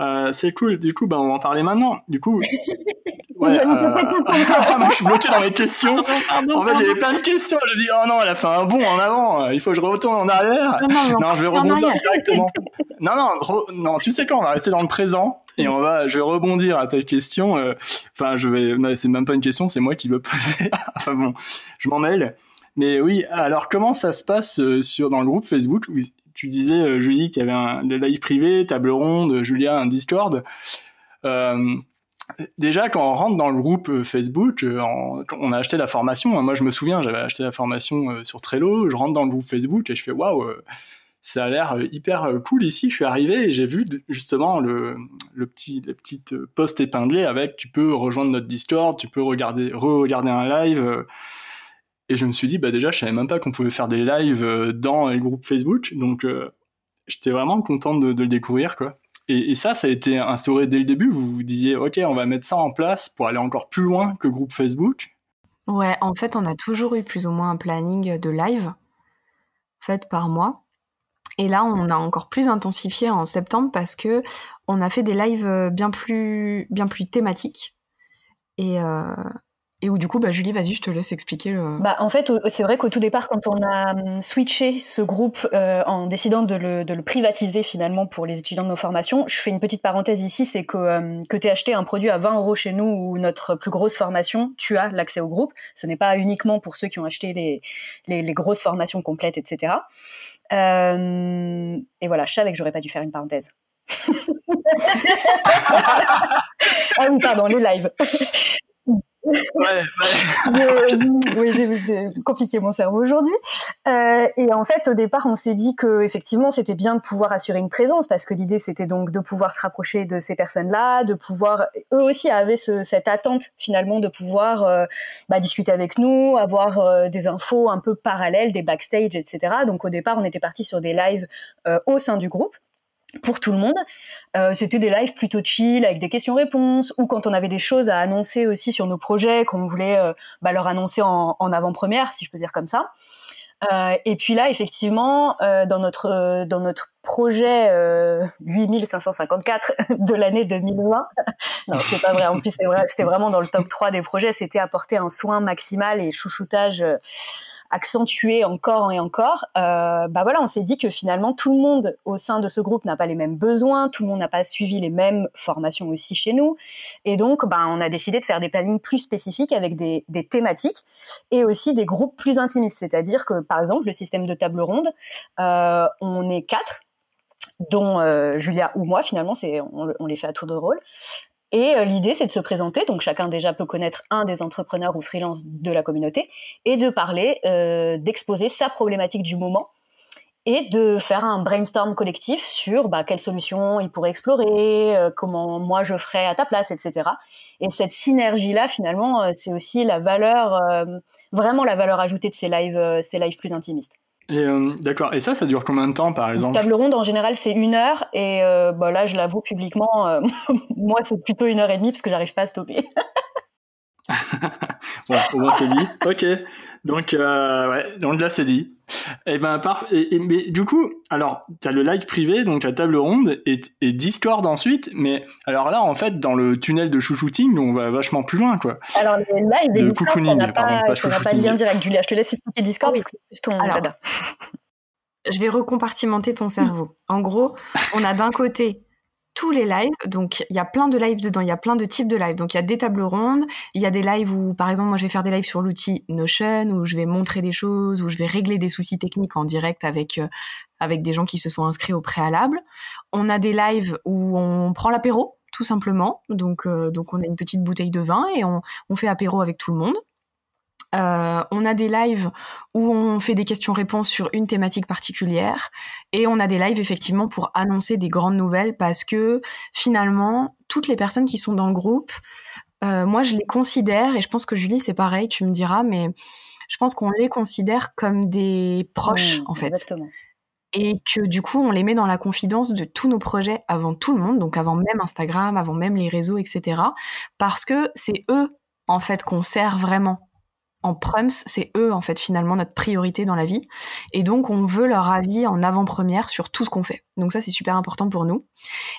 euh, c'est cool. Du coup, bah, on va en parler maintenant. Du coup, ouais, moi, je suis bloqué dans mes questions. en fait, j'avais plein de questions. Je dis, oh non, elle a fait un bond en avant. Il faut que je retourne en arrière. Non, je vais rebondir directement. non, non, non, tu sais quoi, on va rester dans le présent et on va, je vais rebondir à ta question. Enfin, je vais, c'est même pas une question, c'est moi qui veux poser. enfin bon, je m'en mêle. Mais oui, alors comment ça se passe euh, sur dans le groupe Facebook? Tu disais euh, Julie qu'il y avait un live privé, table ronde, Julia un Discord. déjà, quand on rentre dans le groupe Facebook, on a acheté la formation. Moi, je me souviens, j'avais acheté la formation sur Trello. Je rentre dans le groupe Facebook et je fais waouh ça a l'air euh, hyper euh, cool ici. Je suis arrivé et j'ai vu justement le, le petit, le euh, post épinglé avec tu peux rejoindre notre Discord, tu peux regarder, re-regarder un live. Et je me suis dit, bah déjà, je savais même pas qu'on pouvait faire des lives dans le groupe Facebook. Donc, j'étais vraiment content de, le découvrir, quoi. Et, ça, ça a été instauré dès le début. Vous vous disiez, OK, on va mettre ça en place pour aller encore plus loin que le groupe Facebook. Ouais, en fait, on a toujours eu plus ou moins un planning de live fait par mois. Et là, on a encore plus intensifié en septembre parce que on a fait des lives euh, bien plus, bien plus thématiques. Et, euh, et où du coup, bah, Julie, vas-y, je te laisse expliquer. Le... Bah, en fait, c'est vrai qu'au tout départ, quand on a hum, switché ce groupe euh, en décidant de le, de le, privatiser finalement pour les étudiants de nos formations, je fais une petite parenthèse ici, c'est que, euh, que tu as acheté un produit à 20 euros chez nous ou notre plus grosse formation, tu as l'accès au groupe. Ce n'est pas uniquement pour ceux qui ont acheté les, les, les grosses formations complètes, etc. Euh, et voilà, je savais que j'aurais pas dû faire une parenthèse. ah oui, pardon, les lives. Ouais, oui, j'ai compliqué mon cerveau aujourd'hui. Euh, et en fait, au départ, on s'est dit que effectivement, c'était bien de pouvoir assurer une présence parce que l'idée, c'était donc de pouvoir se rapprocher de ces personnes-là, de pouvoir eux aussi avaient ce, cette attente finalement de pouvoir euh, bah, discuter avec nous, avoir euh, des infos un peu parallèles, des backstage, etc. Donc au départ, on était parti sur des lives au sein du groupe pour tout le monde. Euh, c'était des lives plutôt chill avec des questions-réponses ou quand on avait des choses à annoncer aussi sur nos projets qu'on voulait euh, bah, leur annoncer en, avant-première, si je peux dire comme ça. Euh, et puis là, effectivement, euh, dans notre dans notre projet 8554 de l'année 2020, non, c'est pas vrai. En plus, c'était vraiment dans le top 3 des projets. C'était apporter un soin maximal et chouchoutage accentué encore et encore, euh, bah voilà, on s'est dit que finalement tout le monde au sein de ce groupe n'a pas les mêmes besoins, tout le monde n'a pas suivi les mêmes formations aussi chez nous, et donc bah on a décidé de faire des plannings plus spécifiques avec des, des thématiques et aussi des groupes plus intimistes, c'est-à-dire que par exemple le système de table ronde, euh, on est quatre dont euh, Julia ou moi finalement, c'est on, on, les fait à tour de rôle. Et euh, l'idée, c'est de se présenter. Donc, chacun déjà peut connaître un des entrepreneurs ou freelance de la communauté et de parler, euh, d'exposer sa problématique du moment et de faire un brainstorm collectif sur bah, quelles solutions il pourrait explorer, euh, comment moi je ferais à ta place, etc. Et cette synergie-là, finalement, euh, c'est aussi la valeur, euh, vraiment la valeur ajoutée de ces lives, ces lives plus intimistes. Et euh, d'accord. Et ça, ça dure combien de temps, par exemple? Une table ronde, en général, c'est une heure. Et euh, bah, là, je l'avoue publiquement, euh, moi, c'est plutôt une heure et demie parce que j'arrive pas à stopper. bon, au moins c'est dit. Ok. Donc, euh, ouais, donc là c'est dit. Et eh ben, par... et, mais du coup, alors, t'as le live privé, donc la table ronde, et, et, Discord ensuite, mais alors là, en fait, dans le tunnel de chouchouting, on va vachement plus loin, quoi. Alors, les lives et Discord, on n'a pas, pas, pas de lien direct. Julia, je te laisse expliquer Discord, oui. parce que c'est ton alors, dada. Je vais recompartimenter ton cerveau. En gros, on a d'un côté tous les lives. Donc, il y a plein de lives dedans. Il y a plein de types de lives. Donc, il y a des tables rondes. Il y a des lives où, par exemple, moi, je vais faire des lives sur l'outil Notion, où je vais montrer des choses, où je vais régler des soucis techniques en direct avec, euh, avec des gens qui se sont inscrits au préalable. On a des lives où on prend l'apéro, tout simplement. Donc, euh, donc, on a une petite bouteille de vin et on, on fait apéro avec tout le monde. Euh, on a des lives où on fait des questions-réponses sur une thématique particulière et on a des lives effectivement pour annoncer des grandes nouvelles parce que finalement toutes les personnes qui sont dans le groupe, euh, moi je les considère et je pense que Julie c'est pareil, tu me diras, mais je pense qu'on les considère comme des proches en fait. Exactement. Et que du coup, on les met dans la confidence de tous nos projets avant tout le monde, donc avant même Instagram, avant même les réseaux, etc. Parce que c'est eux, en fait, qu'on sert vraiment en prums, c'est eux en fait finalement notre priorité dans la vie, et donc on veut leur avis en avant-première sur tout ce qu'on fait. Donc ça c'est super important pour nous.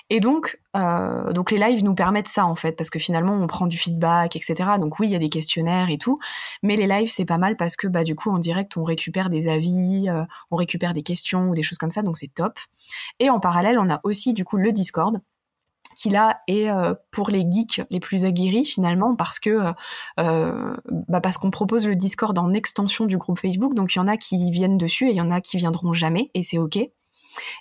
Et donc euh, donc les lives nous permettent ça en fait parce que finalement on prend du feedback etc. Donc oui il y a des questionnaires et tout, mais les lives c'est pas mal parce que bah du coup en direct on récupère des avis, euh, on récupère des questions ou des choses comme ça donc c'est top. Et en parallèle on a aussi du coup le Discord qui là est euh, pour les geeks les plus aguerris finalement parce que euh, bah parce qu'on propose le Discord en extension du groupe Facebook. Donc il y en a qui viennent dessus et il y en a qui viendront jamais et c'est ok.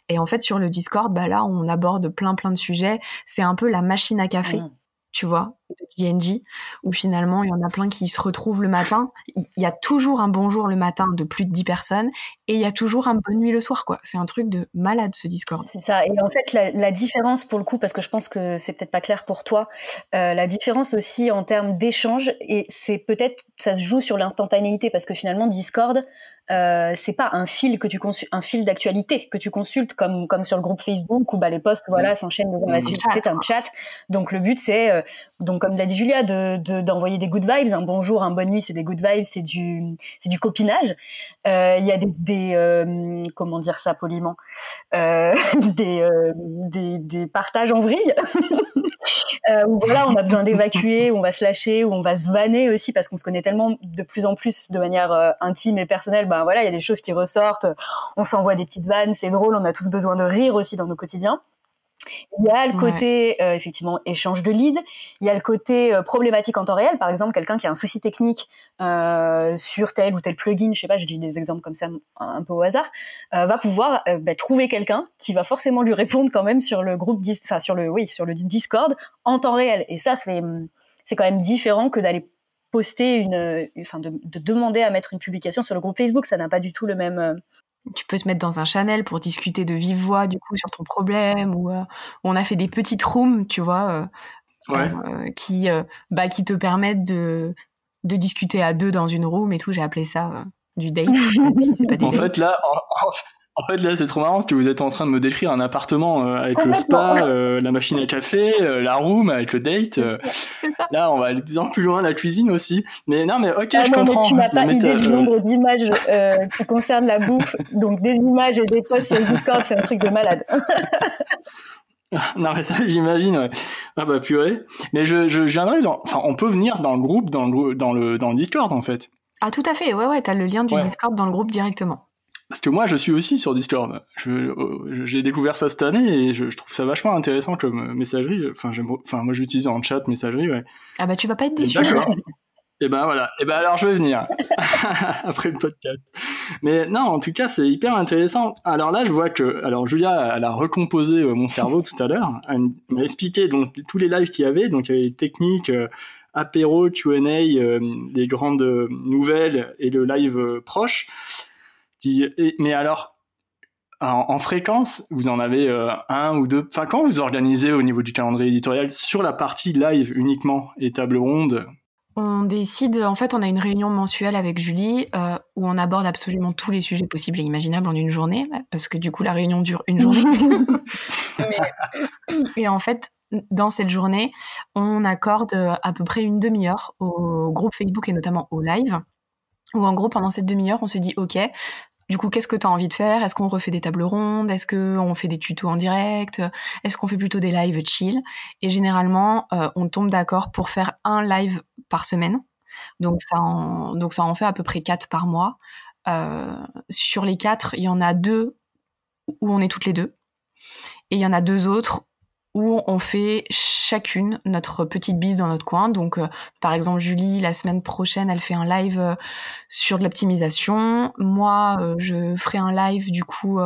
Et en fait sur le Discord bah là on aborde plein plein de sujets. C'est un peu la machine à café. Mmh tu vois, de GNG, où finalement il y en a plein qui se retrouvent le matin. Il y a toujours un bonjour le matin de plus de 10 personnes et il y a toujours un bonne nuit le soir. C'est un truc de malade ce Discord. C'est ça. Et en fait, la, la, différence pour le coup, parce que je pense que c'est peut-être pas clair pour toi, euh, la différence aussi en termes d'échange, et c'est peut-être, ça se joue sur l'instantanéité, parce que finalement, Discord, euh, c'est pas un fil que tu consultes, un fil d'actualité que tu consultes comme comme sur le groupe Facebook où bah les posts voilà s'enchaînent C'est un chat. Donc le but c'est euh, donc comme l'a dit Julia de d'envoyer des good vibes, un bonjour, un bonne nuit, c'est des good vibes, c'est du c'est du copinage. Euh, il y a des, des comment dire ça poliment, des, des des partages en vrille. où voilà, on a besoin d'évacuer, on va se lâcher, où on va se vanner aussi parce qu'on se connaît tellement de plus en plus de manière intime et personnelle. Bah, voilà, il y a des choses qui ressortent, on s'envoie des petites vannes, c'est drôle, on a tous besoin de rire aussi dans nos quotidiens. Il y a le côté ouais. euh, effectivement échange de leads, il y a le côté euh, problématique en temps réel, par exemple quelqu'un qui a un souci technique euh, sur tel ou tel plugin, je sais pas, je dis des exemples comme ça un, peu au hasard, va pouvoir bah, trouver quelqu'un qui va forcément lui répondre quand même sur le groupe, enfin sur le oui sur le Discord en temps réel. Et ça c'est c'est quand même différent que d'aller poster une, enfin de, de, demander à mettre une publication sur le groupe Facebook, ça n'a pas du tout le même. Euh... Tu peux te mettre dans un channel pour discuter de vive voix du coup sur ton problème ou euh, on a fait des petites rooms, tu vois, euh, ouais. qui bah qui te permettent de de discuter à deux dans une room et tout. J'ai appelé ça du date. si pas en fait là, en, en fait, là, c'est trop marrant parce que vous êtes en train de me décrire un appartement euh, avec le spa, euh, la machine à café, euh, la room avec le date. là, on va aller de plus en plus loin, la cuisine aussi. Mais non, mais ok, ah je non, comprends. Mais tu n'as pas idée du nombre d'images qui concernent la bouffe. Donc, des images et des posts sur le Discord, c'est un truc de malade. non mais ça j'imagine ouais. ah bah purée mais je, je, je viendrai dans... enfin on peut venir dans le groupe dans le dans le dans le Discord en fait Ah, tout à fait. Ouais, ouais, t'as le lien du Discord dans le groupe directement. Parce que moi, je suis aussi sur Discord. Euh, j'ai découvert ça cette année et je, trouve ça vachement intéressant comme messagerie. Enfin, enfin moi, j'utilise en chat messagerie. Ouais. Ah bah, tu vas pas être déçu. Et ben voilà. Et ben alors je vais venir après le podcast. Mais non, en tout cas, c'est hyper intéressant. Alors là, je vois que, alors Julia, elle a recomposé euh, mon cerveau tout à l'heure. Elle m'a expliqué donc tous les lives qu'il y avait. Donc il y avait les techniques, euh, apéro, Q&A, euh, les grandes nouvelles et le live proche. Qui, mais alors, en, fréquence, vous en avez un ou deux. Enfin, quand vous organisez au niveau du calendrier éditorial sur la partie live uniquement et table ronde, on décide, en fait, on a une réunion mensuelle avec Julie euh, où on aborde absolument tous les sujets possibles et imaginables en une journée, parce que du coup, la réunion dure une journée. et en fait, dans cette journée, on accorde à peu près une demi-heure au groupe Facebook et notamment au live, où en gros, pendant cette demi-heure, on se dit, OK, du coup, qu'est-ce que tu as envie de faire? Est-ce qu'on refait des tables rondes? Est-ce qu'on fait des tutos en direct? Est-ce qu'on fait plutôt des lives chill? Et généralement, euh, on tombe d'accord pour faire un live par semaine. Donc ça, en, donc ça en fait à peu près quatre par mois. Euh, sur les quatre, il y en a deux où on est toutes les deux. Et il y en a deux autres où on fait chacune notre petite bise dans notre coin. Donc, euh, par exemple, Julie, la semaine prochaine, elle fait un live euh, sur de l'optimisation. Moi, euh, je ferai un live, du coup,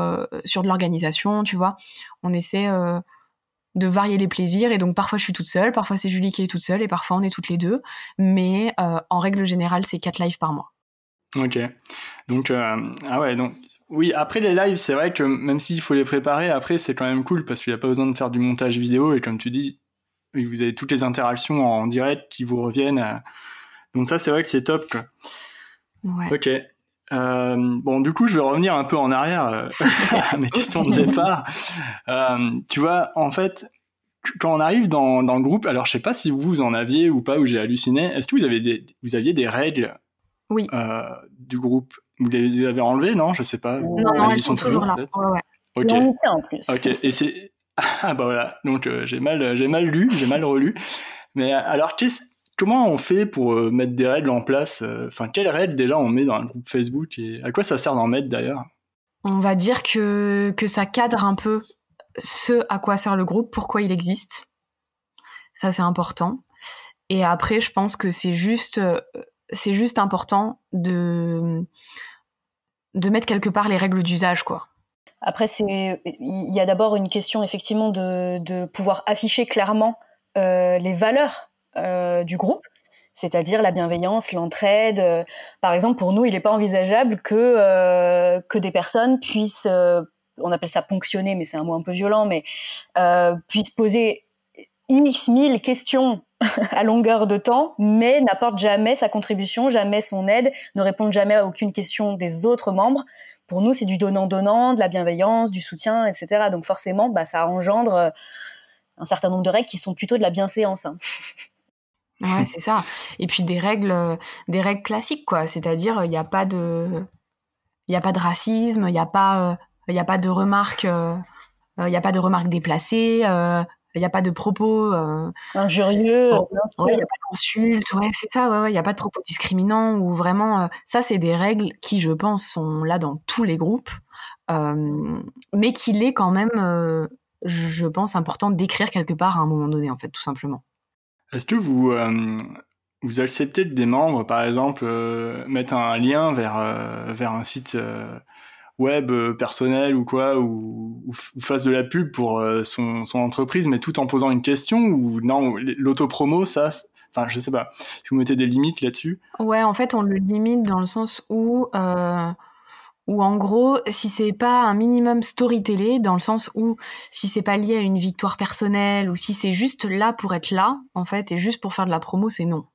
sur de l'organisation, tu vois. On essaie de varier les plaisirs. Et donc, parfois, je suis toute seule, parfois, c'est Julie qui est toute seule, et parfois, on est toutes les deux. Mais en règle générale, c'est quatre lives par mois. Ok. Donc, ah ouais, donc oui, après les lives, c'est vrai que même s'il faut les préparer, après c'est quand même cool parce qu'il n'y a pas besoin de faire du montage vidéo et comme tu dis, vous avez toutes les interactions en direct qui vous reviennent. Euh. Donc ça, c'est vrai que c'est top. Ouais. Ok. Euh, bon, du coup, je vais revenir un peu en arrière euh, à mes questions de départ. tu vois, en fait, quand on arrive dans, dans, le groupe, alors je sais pas si vous en aviez ou pas, ou j'ai halluciné, est-ce que vous, avez des, vous aviez des règles oui. du groupe? Vous les avez enlevés, non? Je sais pas. Non, non, elles, sont, toujours, là. Ouais, ouais. Ok. en plus. Ok. Et c'est ah bah voilà. Donc euh, j'ai mal, j'ai mal lu, j'ai mal relu. Mais alors comment on fait pour euh, mettre des règles en place euh, Enfin, quelles règles déjà on met dans un groupe Facebook et à quoi ça sert d'en mettre d'ailleurs? On va dire que que ça cadre un peu ce à quoi sert le groupe, pourquoi il existe. Ça c'est important. Et après, je pense que c'est juste c'est juste important de, de mettre quelque part les règles d'usage, quoi. Après, il y a d'abord une question effectivement de, de pouvoir afficher clairement euh, les valeurs euh, du groupe, c'est-à-dire la bienveillance, l'entraide. Euh, par exemple, pour nous, il n'est pas envisageable que que des personnes puissent, on appelle ça ponctionner, mais c'est un mot un peu violent, mais puissent poser x mille questions à longueur de temps, mais n'apporte jamais sa contribution, jamais son aide, ne répond jamais à aucune question des autres membres. Pour nous, c'est du donnant-donnant, de la bienveillance, du soutien, etc. Donc forcément, bah, ça engendre euh, un certain nombre de règles qui sont plutôt de la bienséance. Hein. Ouais, c'est ça. Et puis des règles, euh, des règles classiques, quoi. C'est-à-dire, il n'y a pas de, il a pas de racisme, il n'y a pas, euh, il a pas de remarques, il n'y a pas de remarques déplacées il n'y a pas de propos euh, injurieux, il n'y a pas d'insultes, ouais, c'est ça, ouais, il n'y a pas de propos discriminants ou vraiment, euh, ça c'est des règles qui, je pense, sont là dans tous les groupes, euh, mais qu'il est quand même, je pense, important d'écrire quelque part à un moment donné, en fait, tout simplement. Est-ce que vous vous acceptez des membres, par exemple, mettre un lien vers vers un site web euh, personnel ou quoi, ou, fasse de la pub pour euh, son, entreprise, mais tout en posant une question ou non, l'autopromo, ça, enfin, je sais pas. Si vous mettez des limites là-dessus? Ouais, en fait, on le limite dans le sens où, euh, en gros, si c'est pas un minimum storytellé, dans le sens où si c'est pas lié à une victoire personnelle ou si c'est juste là pour être là, en fait, et juste pour faire de la promo, c'est non.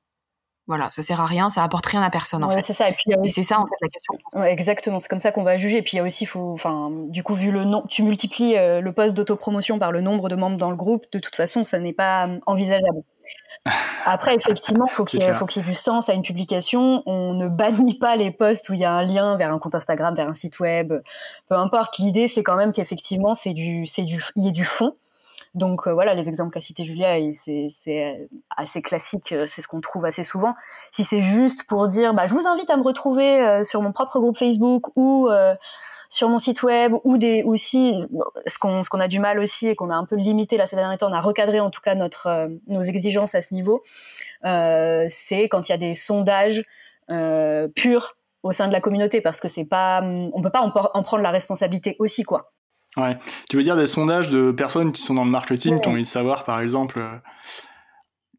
Voilà, ça sert à rien, ça apporte rien à personne en fait. C'est ça. Et, c'est ça en fait la question. exactement, c'est comme ça qu'on va juger. Et puis il y a aussi, faut, enfin, du coup, vu le nom, tu multiplies euh, le poste d'autopromotion par le nombre de membres dans le groupe. De toute façon, ça n'est pas euh, envisageable. Après, effectivement, faut qu'il faut qu'il y ait du sens à une publication. On ne bannit pas les posts où il y a un lien vers un compte Instagram, vers un site web, peu importe. L'idée, c'est quand même qu'effectivement, c'est du, c'est du, il y ait du fond. Donc voilà, les exemples qu'a cité Julia, c'est assez classique, c'est ce qu'on trouve assez souvent. Si c'est juste pour dire, bah, je vous invite à me retrouver sur mon propre groupe Facebook ou sur mon site web ou des aussi ce qu'on a du mal aussi et qu'on a un peu limité là ces derniers temps, on a recadré en tout cas notre euh, nos exigences à ce niveau. Euh, c'est quand il y a des sondages euh, purs au sein de la communauté parce que c'est pas on peut pas en, prendre la responsabilité aussi quoi. Ouais, tu veux dire des sondages de personnes qui sont dans le marketing qui ont envie de savoir par exemple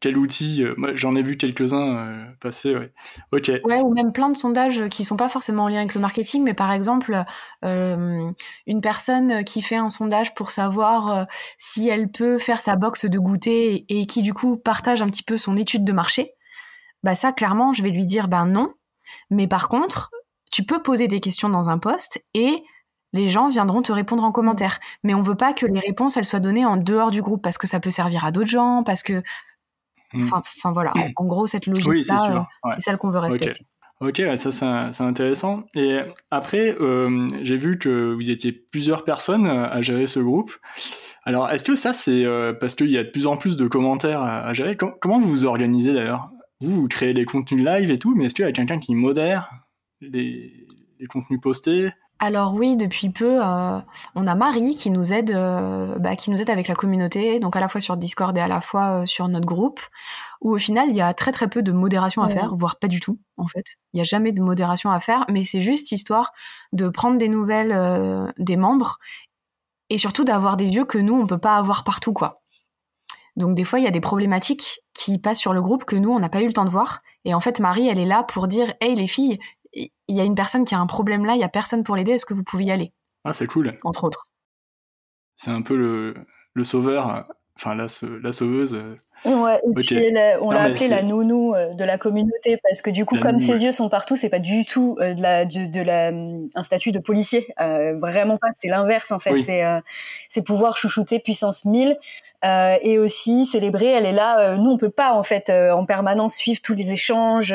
quel outil euh, Moi, j'en ai vu quelques-uns euh, passer. Ouais. Ok. Ouais, ou même plein de sondages qui sont pas forcément en lien avec le marketing, mais par exemple, euh, une personne qui fait un sondage pour savoir si elle peut faire sa box de goûter et, qui du coup partage un petit peu son étude de marché. Bah ça, clairement, je vais lui dire ben non. Mais par contre, tu peux poser des questions dans un post et les gens viendront te répondre en commentaire. Mais on veut pas que les réponses elles soient données en dehors du groupe parce que ça peut servir à d'autres gens, parce que Mm. Enfin, voilà, en, gros, cette logique-là, euh, c'est celle qu'on veut respecter. Ok, ça c'est intéressant. Et après, euh, j'ai vu que vous étiez plusieurs personnes à gérer ce groupe. Alors, est-ce que ça c'est euh, parce qu'il y a de plus en plus de commentaires à, gérer Comment vous vous organisez d'ailleurs? Vous, vous créez des contenus live et tout, mais est-ce qu'il y a quelqu'un qui modère les, les contenus postés? Alors oui, depuis peu, euh, on a Marie qui nous aide, euh, bah, qui nous aide avec la communauté, donc à la fois sur Discord et à la fois euh, sur notre groupe, où au final il y a très très peu de modération à faire, voire pas du tout en fait. Il n'y a jamais de modération à faire, mais c'est juste histoire de prendre des nouvelles des membres et surtout d'avoir des yeux que nous on peut pas avoir partout quoi. Donc des fois il y a des problématiques qui passent sur le groupe que nous on n'a pas eu le temps de voir. Et en fait Marie elle est là pour dire hey les filles il y a une personne qui a un problème là, il y a personne pour l'aider, est-ce que vous pouvez y aller? Ah, c'est cool. Entre autres. C'est un peu le, le sauveur, enfin la, la sauveuse. Ouais, on l'a appelé la nounou euh, de la communauté parce que du coup, comme ses yeux sont partout, c'est pas du tout euh, de, la, de, la, un statut de policier. Euh, vraiment pas, c'est l'inverse en fait. C'est c'est pouvoir chouchouter puissance 1000 euh, et aussi célébrer. Elle est là. Euh, nous, on peut pas en fait euh, en permanence suivre tous les échanges,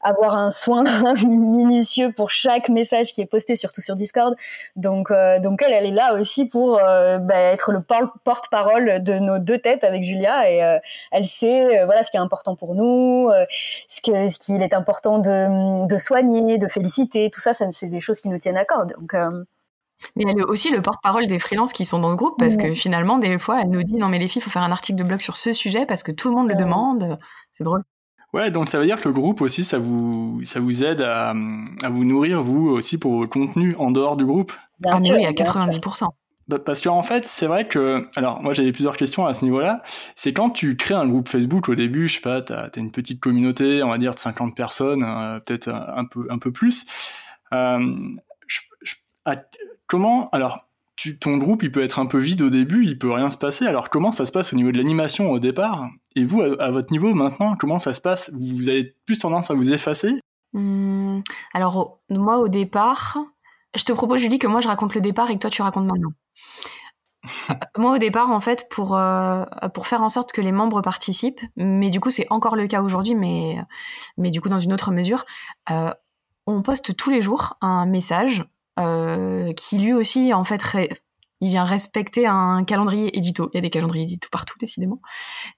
avoir un soin minutieux pour chaque message qui est posté, surtout sur Discord. Donc, donc elle, elle est là aussi pour bah, être le porte-parole de nos deux têtes avec Julia et elle sait voilà ce qui est important pour nous, ce que ce qu'il est important de, soigner, de féliciter. Tout ça, ça c'est des choses qui nous tiennent à cœur. Mais elle est aussi le porte-parole des freelances qui sont dans ce groupe parce que finalement, des fois, elle nous dit non mais les filles, il faut faire un article de blog sur ce sujet parce que tout le monde le demande. C'est drôle. Ouais, donc ça veut dire que le groupe aussi, ça vous, ça vous aide à, à vous nourrir, vous aussi, pour vos contenus en dehors du groupe? Ah, mais oui, à 90%. Bah, parce qu'en fait, c'est vrai que, alors moi j'avais plusieurs questions à ce niveau-là, c'est quand tu crées un groupe Facebook au début, je sais pas, t'as as une petite communauté, on va dire de 50 personnes, euh, peut-être un peu, un peu plus. Euh, je, je, Comment alors tu, ton groupe il peut être un peu vide au début, il peut rien se passer. Alors comment ça se passe au niveau de l'animation au départ? Et vous, à, votre niveau maintenant, comment ça se passe? Vous avez plus tendance à vous effacer? Mmh, Alors moi au départ, je te propose Julie que moi je raconte le départ et que toi tu racontes maintenant. moi au départ en fait pour euh, pour faire en sorte que les membres participent, mais du coup c'est encore le cas aujourd'hui, mais mais du coup dans une autre mesure, euh, on poste tous les jours un message qui lui aussi, en fait, il vient respecter un calendrier édito. Il y a des calendriers édito partout, décidément.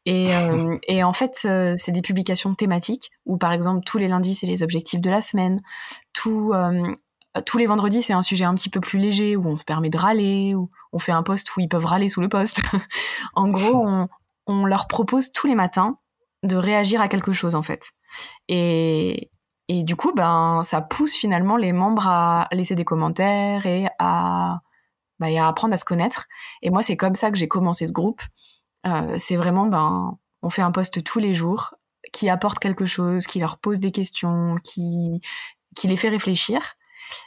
Et, euh, et en fait, euh, c'est des publications thématiques où, par exemple, tous les lundis, c'est les objectifs de la semaine. Tout, tous les vendredis, c'est un sujet un petit peu plus léger où on se permet de râler, où on fait un post où ils peuvent râler sous le post. en gros, on, on leur propose tous les matins de réagir à quelque chose, en fait. Et, et du coup, ben, ça pousse finalement les membres à laisser des commentaires et à, bah, à apprendre à se connaître. Et moi, c'est comme ça que j'ai commencé ce groupe. Euh, c'est vraiment, ben, on fait un post tous les jours qui apporte quelque chose, qui leur pose des questions, qui, qui les fait réfléchir.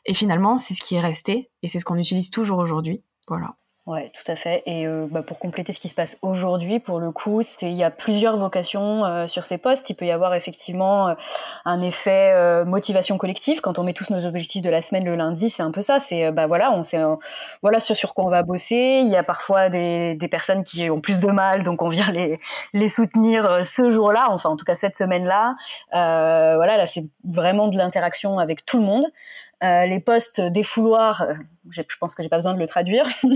Et finalement, c'est ce qui est resté et c'est ce qu'on utilise toujours aujourd'hui. Voilà. Ouais, tout à fait. Et euh, bah, pour compléter ce qui se passe aujourd'hui, pour le coup, c'est il y a plusieurs vocations euh, sur ces postes. Il peut y avoir effectivement euh, un effet motivation collective quand on met tous nos objectifs de la semaine le lundi. C'est un peu ça. C'est bah voilà, on sait voilà sur sur quoi on va bosser. Il y a parfois des, des personnes qui ont plus de mal, donc on vient les les soutenir ce jour-là. Enfin, en tout cas cette semaine-là. voilà, là c'est vraiment de l'interaction avec tout le monde. Euh, les postes défouloirs, euh, je pense que j'ai pas besoin de le traduire.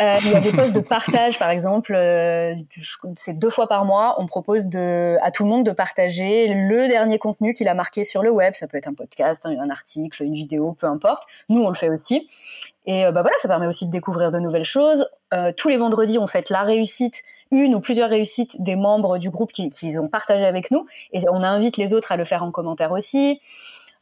Euh, il y a des postes de partage, par exemple, c'est deux fois par mois, on propose à tout le monde de partager le dernier contenu qu'il a marqué sur le web. Ça peut être un podcast, un, article, une vidéo, peu importe. Nous, on le fait aussi. Et bah voilà, ça permet aussi de découvrir de nouvelles choses. tous les vendredis, on fête la réussite, une ou plusieurs réussites des membres du groupe qu'ils qui ont partagé avec nous, et on invite les autres à le faire en commentaire aussi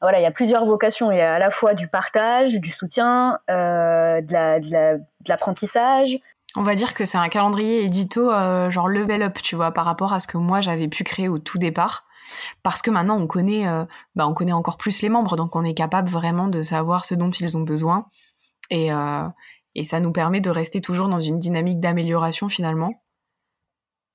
voilà, il y a plusieurs vocations. Il y a à la fois du partage, du soutien, euh, de l'apprentissage. On va dire que c'est un calendrier édito euh, genre level up, tu vois, par rapport à ce que moi j'avais pu créer au tout départ. Parce que maintenant on connaît, euh, bah, on connaît encore plus les membres, donc on est capable vraiment de savoir ce dont ils ont besoin. Et, et ça nous permet de rester toujours dans une dynamique d'amélioration finalement.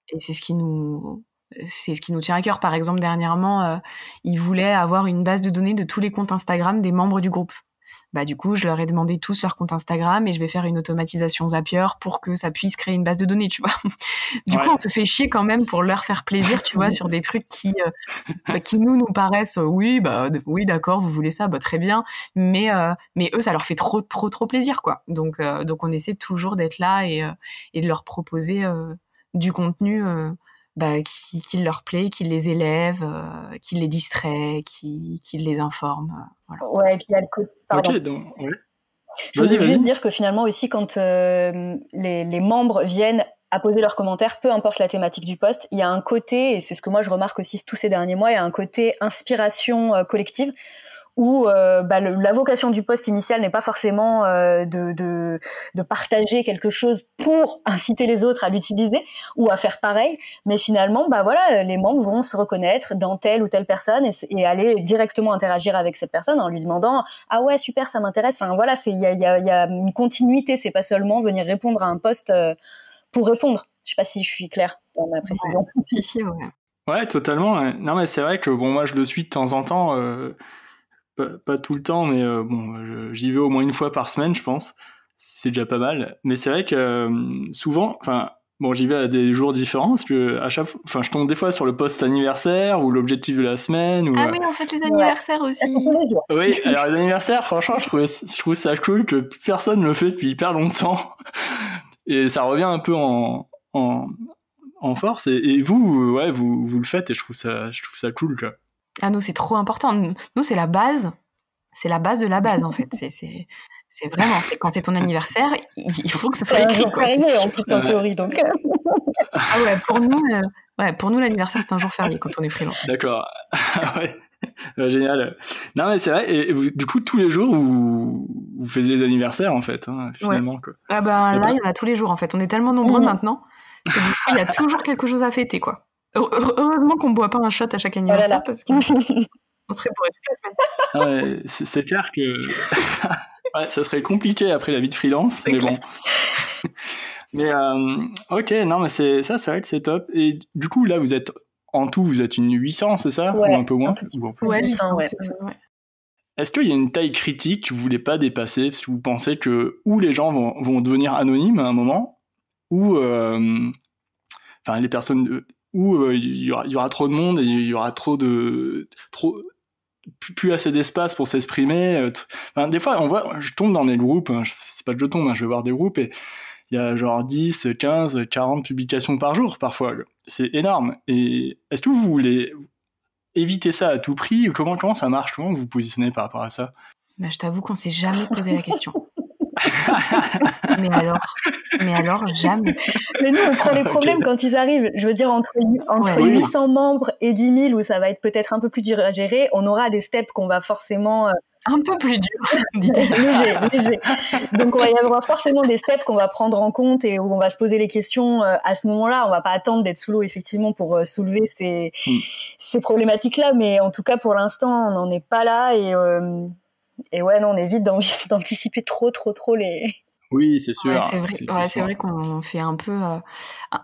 Et c'est ce qui nous, c'est ce qui nous tient à cœur. Par exemple, dernièrement, euh, ils voulaient avoir une base de données de tous les comptes Instagram des membres du groupe. Bah du coup, je leur ai demandé tous leur compte Instagram et je vais faire une automatisation Zapier pour que ça puisse créer une base de données, tu vois. du coup, on se fait chier quand même pour leur faire plaisir, tu vois, sur des trucs qui euh, qui nous nous paraissent oui, bah oui, d'accord, vous voulez ça, bah très bien, mais euh, mais eux ça leur fait trop trop trop plaisir quoi. Donc donc on essaie toujours d'être là et et de leur proposer du contenu bah, qui, qui, leur plaît, qui les élève, euh, qui les distrait, qui, qui les informe. Euh, voilà. Ouais, et puis il y a le côté. Ok, donc, Je voulais juste dire que finalement aussi, quand euh, les, les, membres viennent à poser leurs commentaires, peu importe la thématique du poste, il y a un côté, et c'est ce que moi je remarque aussi tous ces derniers mois, il y a un côté inspiration collective où euh, bah, la vocation du poste initial n'est pas forcément euh, de, de, de, partager quelque chose pour inciter les autres à l'utiliser ou à faire pareil, mais finalement, bah voilà, les membres vont se reconnaître dans telle ou telle personne et, et aller directement interagir avec cette personne en lui demandant ah ouais super ça m'intéresse. Enfin voilà, il y a, y, a, y a, une continuité, c'est pas seulement venir répondre à un poste euh, pour répondre. Je sais pas si je suis claire dans ma précision. Ouais, si, ouais. ouais totalement. Non mais c'est vrai que bon moi je le suis de temps en temps. Euh pas, tout le temps, mais euh, bon, j'y vais au moins une fois par semaine, je pense. C'est déjà pas mal. Mais c'est vrai que euh, souvent, enfin, bon, j'y vais à des jours différents parce que à chaque, enfin, je tombe des fois sur le post anniversaire ou l'objectif de la semaine. Ou, ah oui, en fait, les anniversaires aussi. oui, alors les anniversaires, franchement, je trouve, je trouve ça cool que personne le fait depuis hyper longtemps. Et ça revient un peu en, en, en force. Et, vous, ouais, vous, vous le faites et je trouve ça, je trouve ça cool, quoi. Ah, nous, c'est trop important. Nous, c'est la base. C'est la base de la base, en fait. C'est vraiment, quand c'est ton anniversaire, il faut que ce soit écrit. Quoi, en plus, en théorie, donc. ah ouais, pour nous, euh, ouais, pour nous l'anniversaire, c'est un jour férié quand on est freelance. D'accord. ouais. génial. Non, mais c'est vrai. Et du coup, tous les jours, vous, vous faisiez des anniversaires, en fait, hein, finalement. Quoi. Ah ben là, il y en a tous les jours, en fait. On est tellement nombreux mmh. maintenant que du coup, il y a toujours quelque chose à fêter, quoi. Heureusement qu'on ne boit pas un shot à chaque anniversaire parce qu'on serait bourré toute la semaine. Ah c'est clair que ça serait compliqué après la vie de freelance, mais bon. mais euh, ok, non, mais c'est ça, c'est vrai que c'est top. Et du coup, là, vous êtes en tout, vous êtes une 800, c'est ça? Ou un peu moins? Ouais, 800, c'est ça. Est-ce qu'il y a une taille critique que vous voulez pas dépasser? Parce que vous pensez que ou les gens vont, vont devenir anonymes à un moment, ou euh, enfin les personnes où euh, il y, aura, trop de monde et il y aura trop de trop plus, assez d'espace pour s'exprimer. Euh, enfin, des fois, on voit, je tombe dans des groupes, hein, c'est pas que je tombe, hein, je vais voir des groupes et il y a genre 10, 15, 40 publications par jour parfois. C'est énorme. Et est-ce que vous voulez éviter ça à tout prix comment, comment ça marche? Comment vous vous positionnez par rapport à ça? Bah, Je t'avoue qu'on s'est jamais posé la question. mais alors, mais alors jamais. Mais nous, on prend les problèmes quand ils arrivent. Je veux dire, entre, entre 800 membres et 10 000, où ça va être peut-être un peu plus dur à gérer, on aura des steps qu'on va forcément... Euh, un peu plus dur, léger, léger. Donc, il va y avoir forcément des steps qu'on va prendre en compte et où on va se poser les questions euh, à ce moment-là. On va pas attendre d'être sous l'eau, effectivement, pour euh, soulever ces, mm. ces problématiques-là. Mais en tout cas, pour l'instant, on n'en est pas là et et ouais, non, on évite d'anticiper trop, trop, trop les. Oui, c'est sûr. c'est vrai, qu'on fait un peu euh,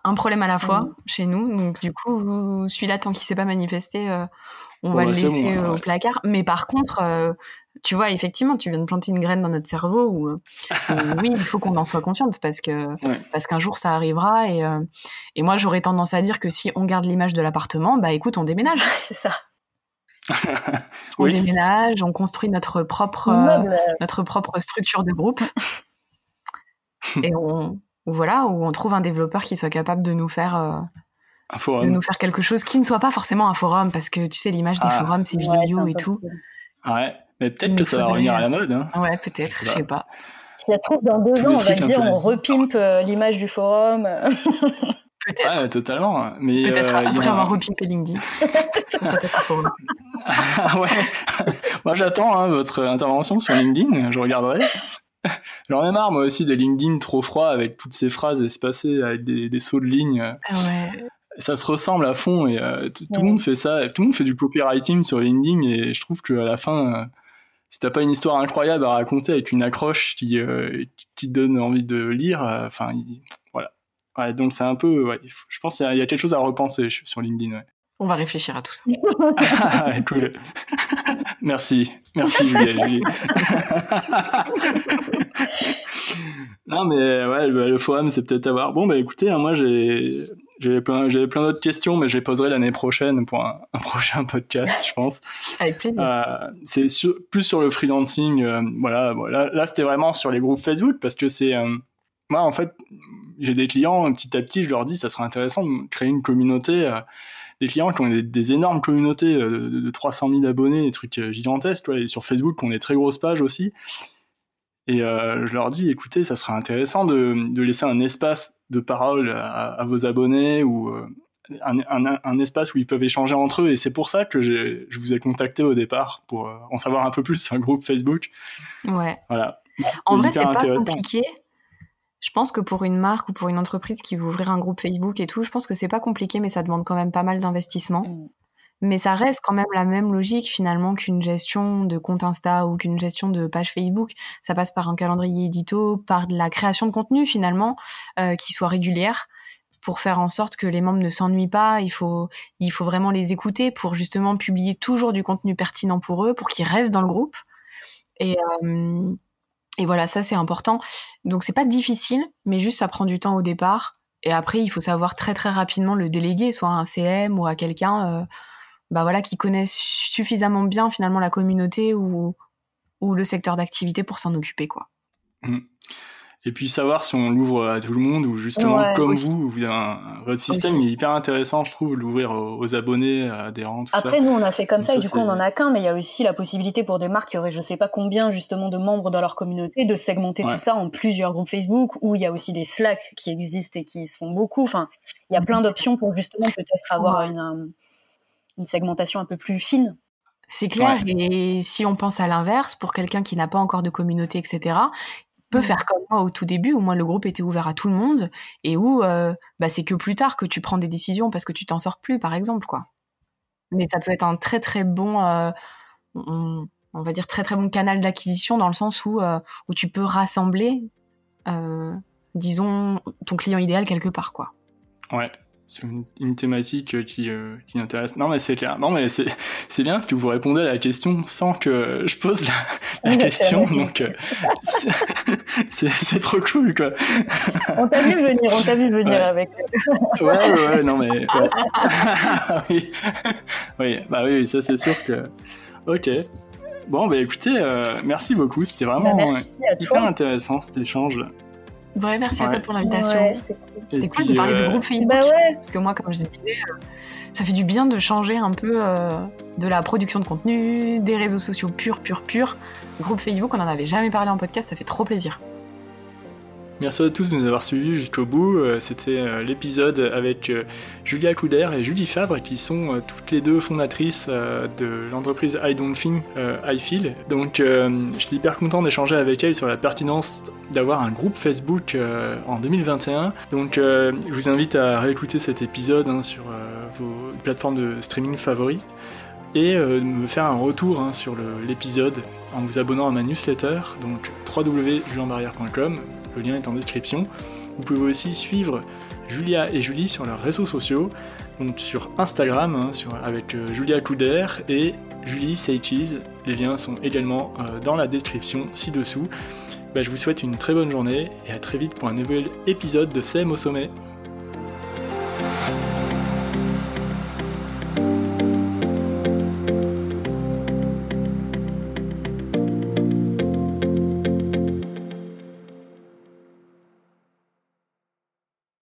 un problème à la fois chez nous. Donc, du coup, celui-là, tant qu'il s'est pas manifesté, euh, on va le laisser euh, au placard. Mais par contre, tu vois, effectivement, tu viens de planter une graine dans notre cerveau où, oui, il faut qu'on en soit consciente parce que parce qu'un jour ça arrivera et et moi j'aurais tendance à dire que si on garde l'image de l'appartement, bah écoute, on déménage. c'est ça. On déménage, on construit notre propre, euh, notre propre structure de groupe. et on, voilà, où on trouve un développeur qui soit capable de nous faire un forum. de nous faire quelque chose qui ne soit pas forcément un forum, parce que tu sais, l'image des Ah. forums, c'est Ouais, un et tout. cool. Ouais, mais peut-être que ça va revenir à euh, la mode. Hein. Ouais, peut-être, Je sais pas. sais pas. Si ça se trouve, dans deux Tous ans, on va dire, on repimpe euh, l'image du forum. Peut-être. Ouais, totalement. Mais Peut-être euh, après a- avoir repimpé LinkedIn. Ah ouais. Moi, j'attends hein, votre intervention sur LinkedIn. Je regarderai. J'en ai marre, moi aussi, des LinkedIn trop froids avec toutes ces phrases espacées, avec des, des sauts de ligne. Ah ouais. Ça se ressemble à fond et euh, tout le Ouais. monde fait ça. Tout le monde fait du copywriting sur LinkedIn et je trouve qu'à la fin, euh, si t'as pas une histoire incroyable à raconter avec une accroche qui, euh, qui- qui donne envie de lire, enfin. Ouais, donc c'est un peu, ouais, je pense qu'il y, a- il y a quelque chose à repenser sur LinkedIn. Ouais. On va réfléchir à tout ça. Ah, cool. Merci, merci Julie. Julie. non mais ouais, le, le forum c'est peut-être à voir. Bon bah écoutez, hein, moi j'ai j'avais plein plein d'autres questions, mais je les poserai l'année prochaine pour un, un prochain podcast, je pense. Avec plaisir. Euh, c'est plus sur le freelancing. euh, voilà, voilà. Là, c'était vraiment sur les groupes Facebook parce que c'est. euh, moi, en fait, j'ai des clients, petit à petit, je leur dis, ça serait intéressant de créer une communauté. euh, des clients qui ont des, des énormes communautés euh, de, de 300 000 abonnés, des trucs euh, gigantesques. et sur Facebook, on a des très grosses pages aussi. Et euh, je leur dis, écoutez, ça serait intéressant de, de laisser un espace de parole à, à vos abonnés ou euh, un, un- un espace où ils peuvent échanger entre eux. Et c'est pour ça que je vous ai contacté au départ, pour euh, en savoir un peu plus sur le groupe Facebook. Ouais. Voilà. En vrai, c'est pas compliqué. Je pense que pour une marque ou pour une entreprise qui veut ouvrir un groupe Facebook et tout, je pense que c'est pas compliqué, mais ça demande quand même pas mal d'investissement. Mm. Mais ça reste quand même la même logique finalement qu'une gestion de compte Insta ou qu'une gestion de page Facebook. Ça passe par un calendrier édito, par de la création de contenu finalement euh, qui soit régulière pour faire en sorte que les membres ne s'ennuient pas. Il faut, il faut vraiment les écouter pour justement publier toujours du contenu pertinent pour eux, pour qu'ils restent dans le groupe. Et, euh, et voilà, ça c'est important. Donc c'est pas difficile, mais juste ça prend du temps au départ. Et après, il faut savoir très très rapidement le déléguer, soit à un CM ou à quelqu'un, euh, bah voilà, qui connaît suffisamment bien finalement la communauté ou, ou le secteur d'activité pour s'en occuper, quoi. Et puis savoir si on l'ouvre à tout le monde ou justement Ouais, comme aussi. vous, vous avez un- votre système Aussi. est hyper intéressant, je trouve, l'ouvrir aux, aux abonnés, à adhérents, tout Après, ça. nous, on a fait comme ça, Ça, et du coup, on en a qu'un, mais il y a aussi la possibilité pour des marques qui auraient, je sais pas combien, justement, de membres dans leur communauté, de segmenter Ouais. tout ça en plusieurs groupes Facebook, où il y a aussi des Slack qui existent et qui se font beaucoup. Enfin, il y a plein d'options pour justement peut-être avoir Ouais. une, euh, une segmentation un peu plus fine. C'est clair. Ouais. Et si on pense à l'inverse, pour quelqu'un qui n'a pas encore de communauté, etc., peut faire comme moi au tout début, où moi le groupe était ouvert à tout le monde, et où euh, bah, c'est que plus tard que tu prends des décisions parce que tu t'en sors plus, par exemple, quoi. Mais ça peut être un très très bon, euh, on, on va dire très très bon canal d'acquisition dans le sens où euh, où tu peux rassembler, disons, ton client idéal quelque part, quoi. Ouais, sur une, une thématique euh, qui, euh, qui intéresse. Non, mais c'est clair. Non, mais c'est, c'est bien que vous répondez à la question sans que je pose la, la Oui, question. Donc, euh, c'est, trop cool, quoi. On t'a vu venir, on t'a vu venir Ouais. avec. Ouais, ouais, ouais, non, mais. Ouais. oui. oui, bah oui, ça, c'est sûr que. Ok. Bon, bah écoutez, euh, merci beaucoup. C'était vraiment Bah, hyper toi. intéressant cet échange. Ouais, merci à toi pour l'invitation. Ouais, c'était cool. De parler euh, de groupe Facebook. Bah ouais. Parce que moi, comme je disais, euh, ça fait du bien de changer un peu euh, de la production de contenu, des réseaux sociaux purs, purs, purs. Groupe Facebook, on n'en avait jamais parlé en podcast, ça fait trop plaisir. Merci à tous de nous avoir suivis jusqu'au bout. Euh, C'était euh, l'épisode avec euh, Julia Couder et Julie Fabre qui sont toutes les deux fondatrices de l'entreprise I Don't Think I Feel. Donc euh, j'étais hyper content d'échanger avec elles sur la pertinence d'avoir un groupe Facebook en 2021. Donc je vous invite à réécouter cet épisode hein, sur vos plateformes de streaming favorites et de me faire un retour hein, sur l'épisode en vous abonnant à ma newsletter, donc www.julienbarrière.com, le lien est en description. Vous pouvez aussi suivre Julia et Julie sur leurs réseaux sociaux, donc sur Instagram hein, avec euh, Julia Couder et Julie Say Cheese. Les liens sont également euh, dans la description ci-dessous. Bah, je vous souhaite une très bonne journée et à très vite pour un nouvel épisode de CM au sommet.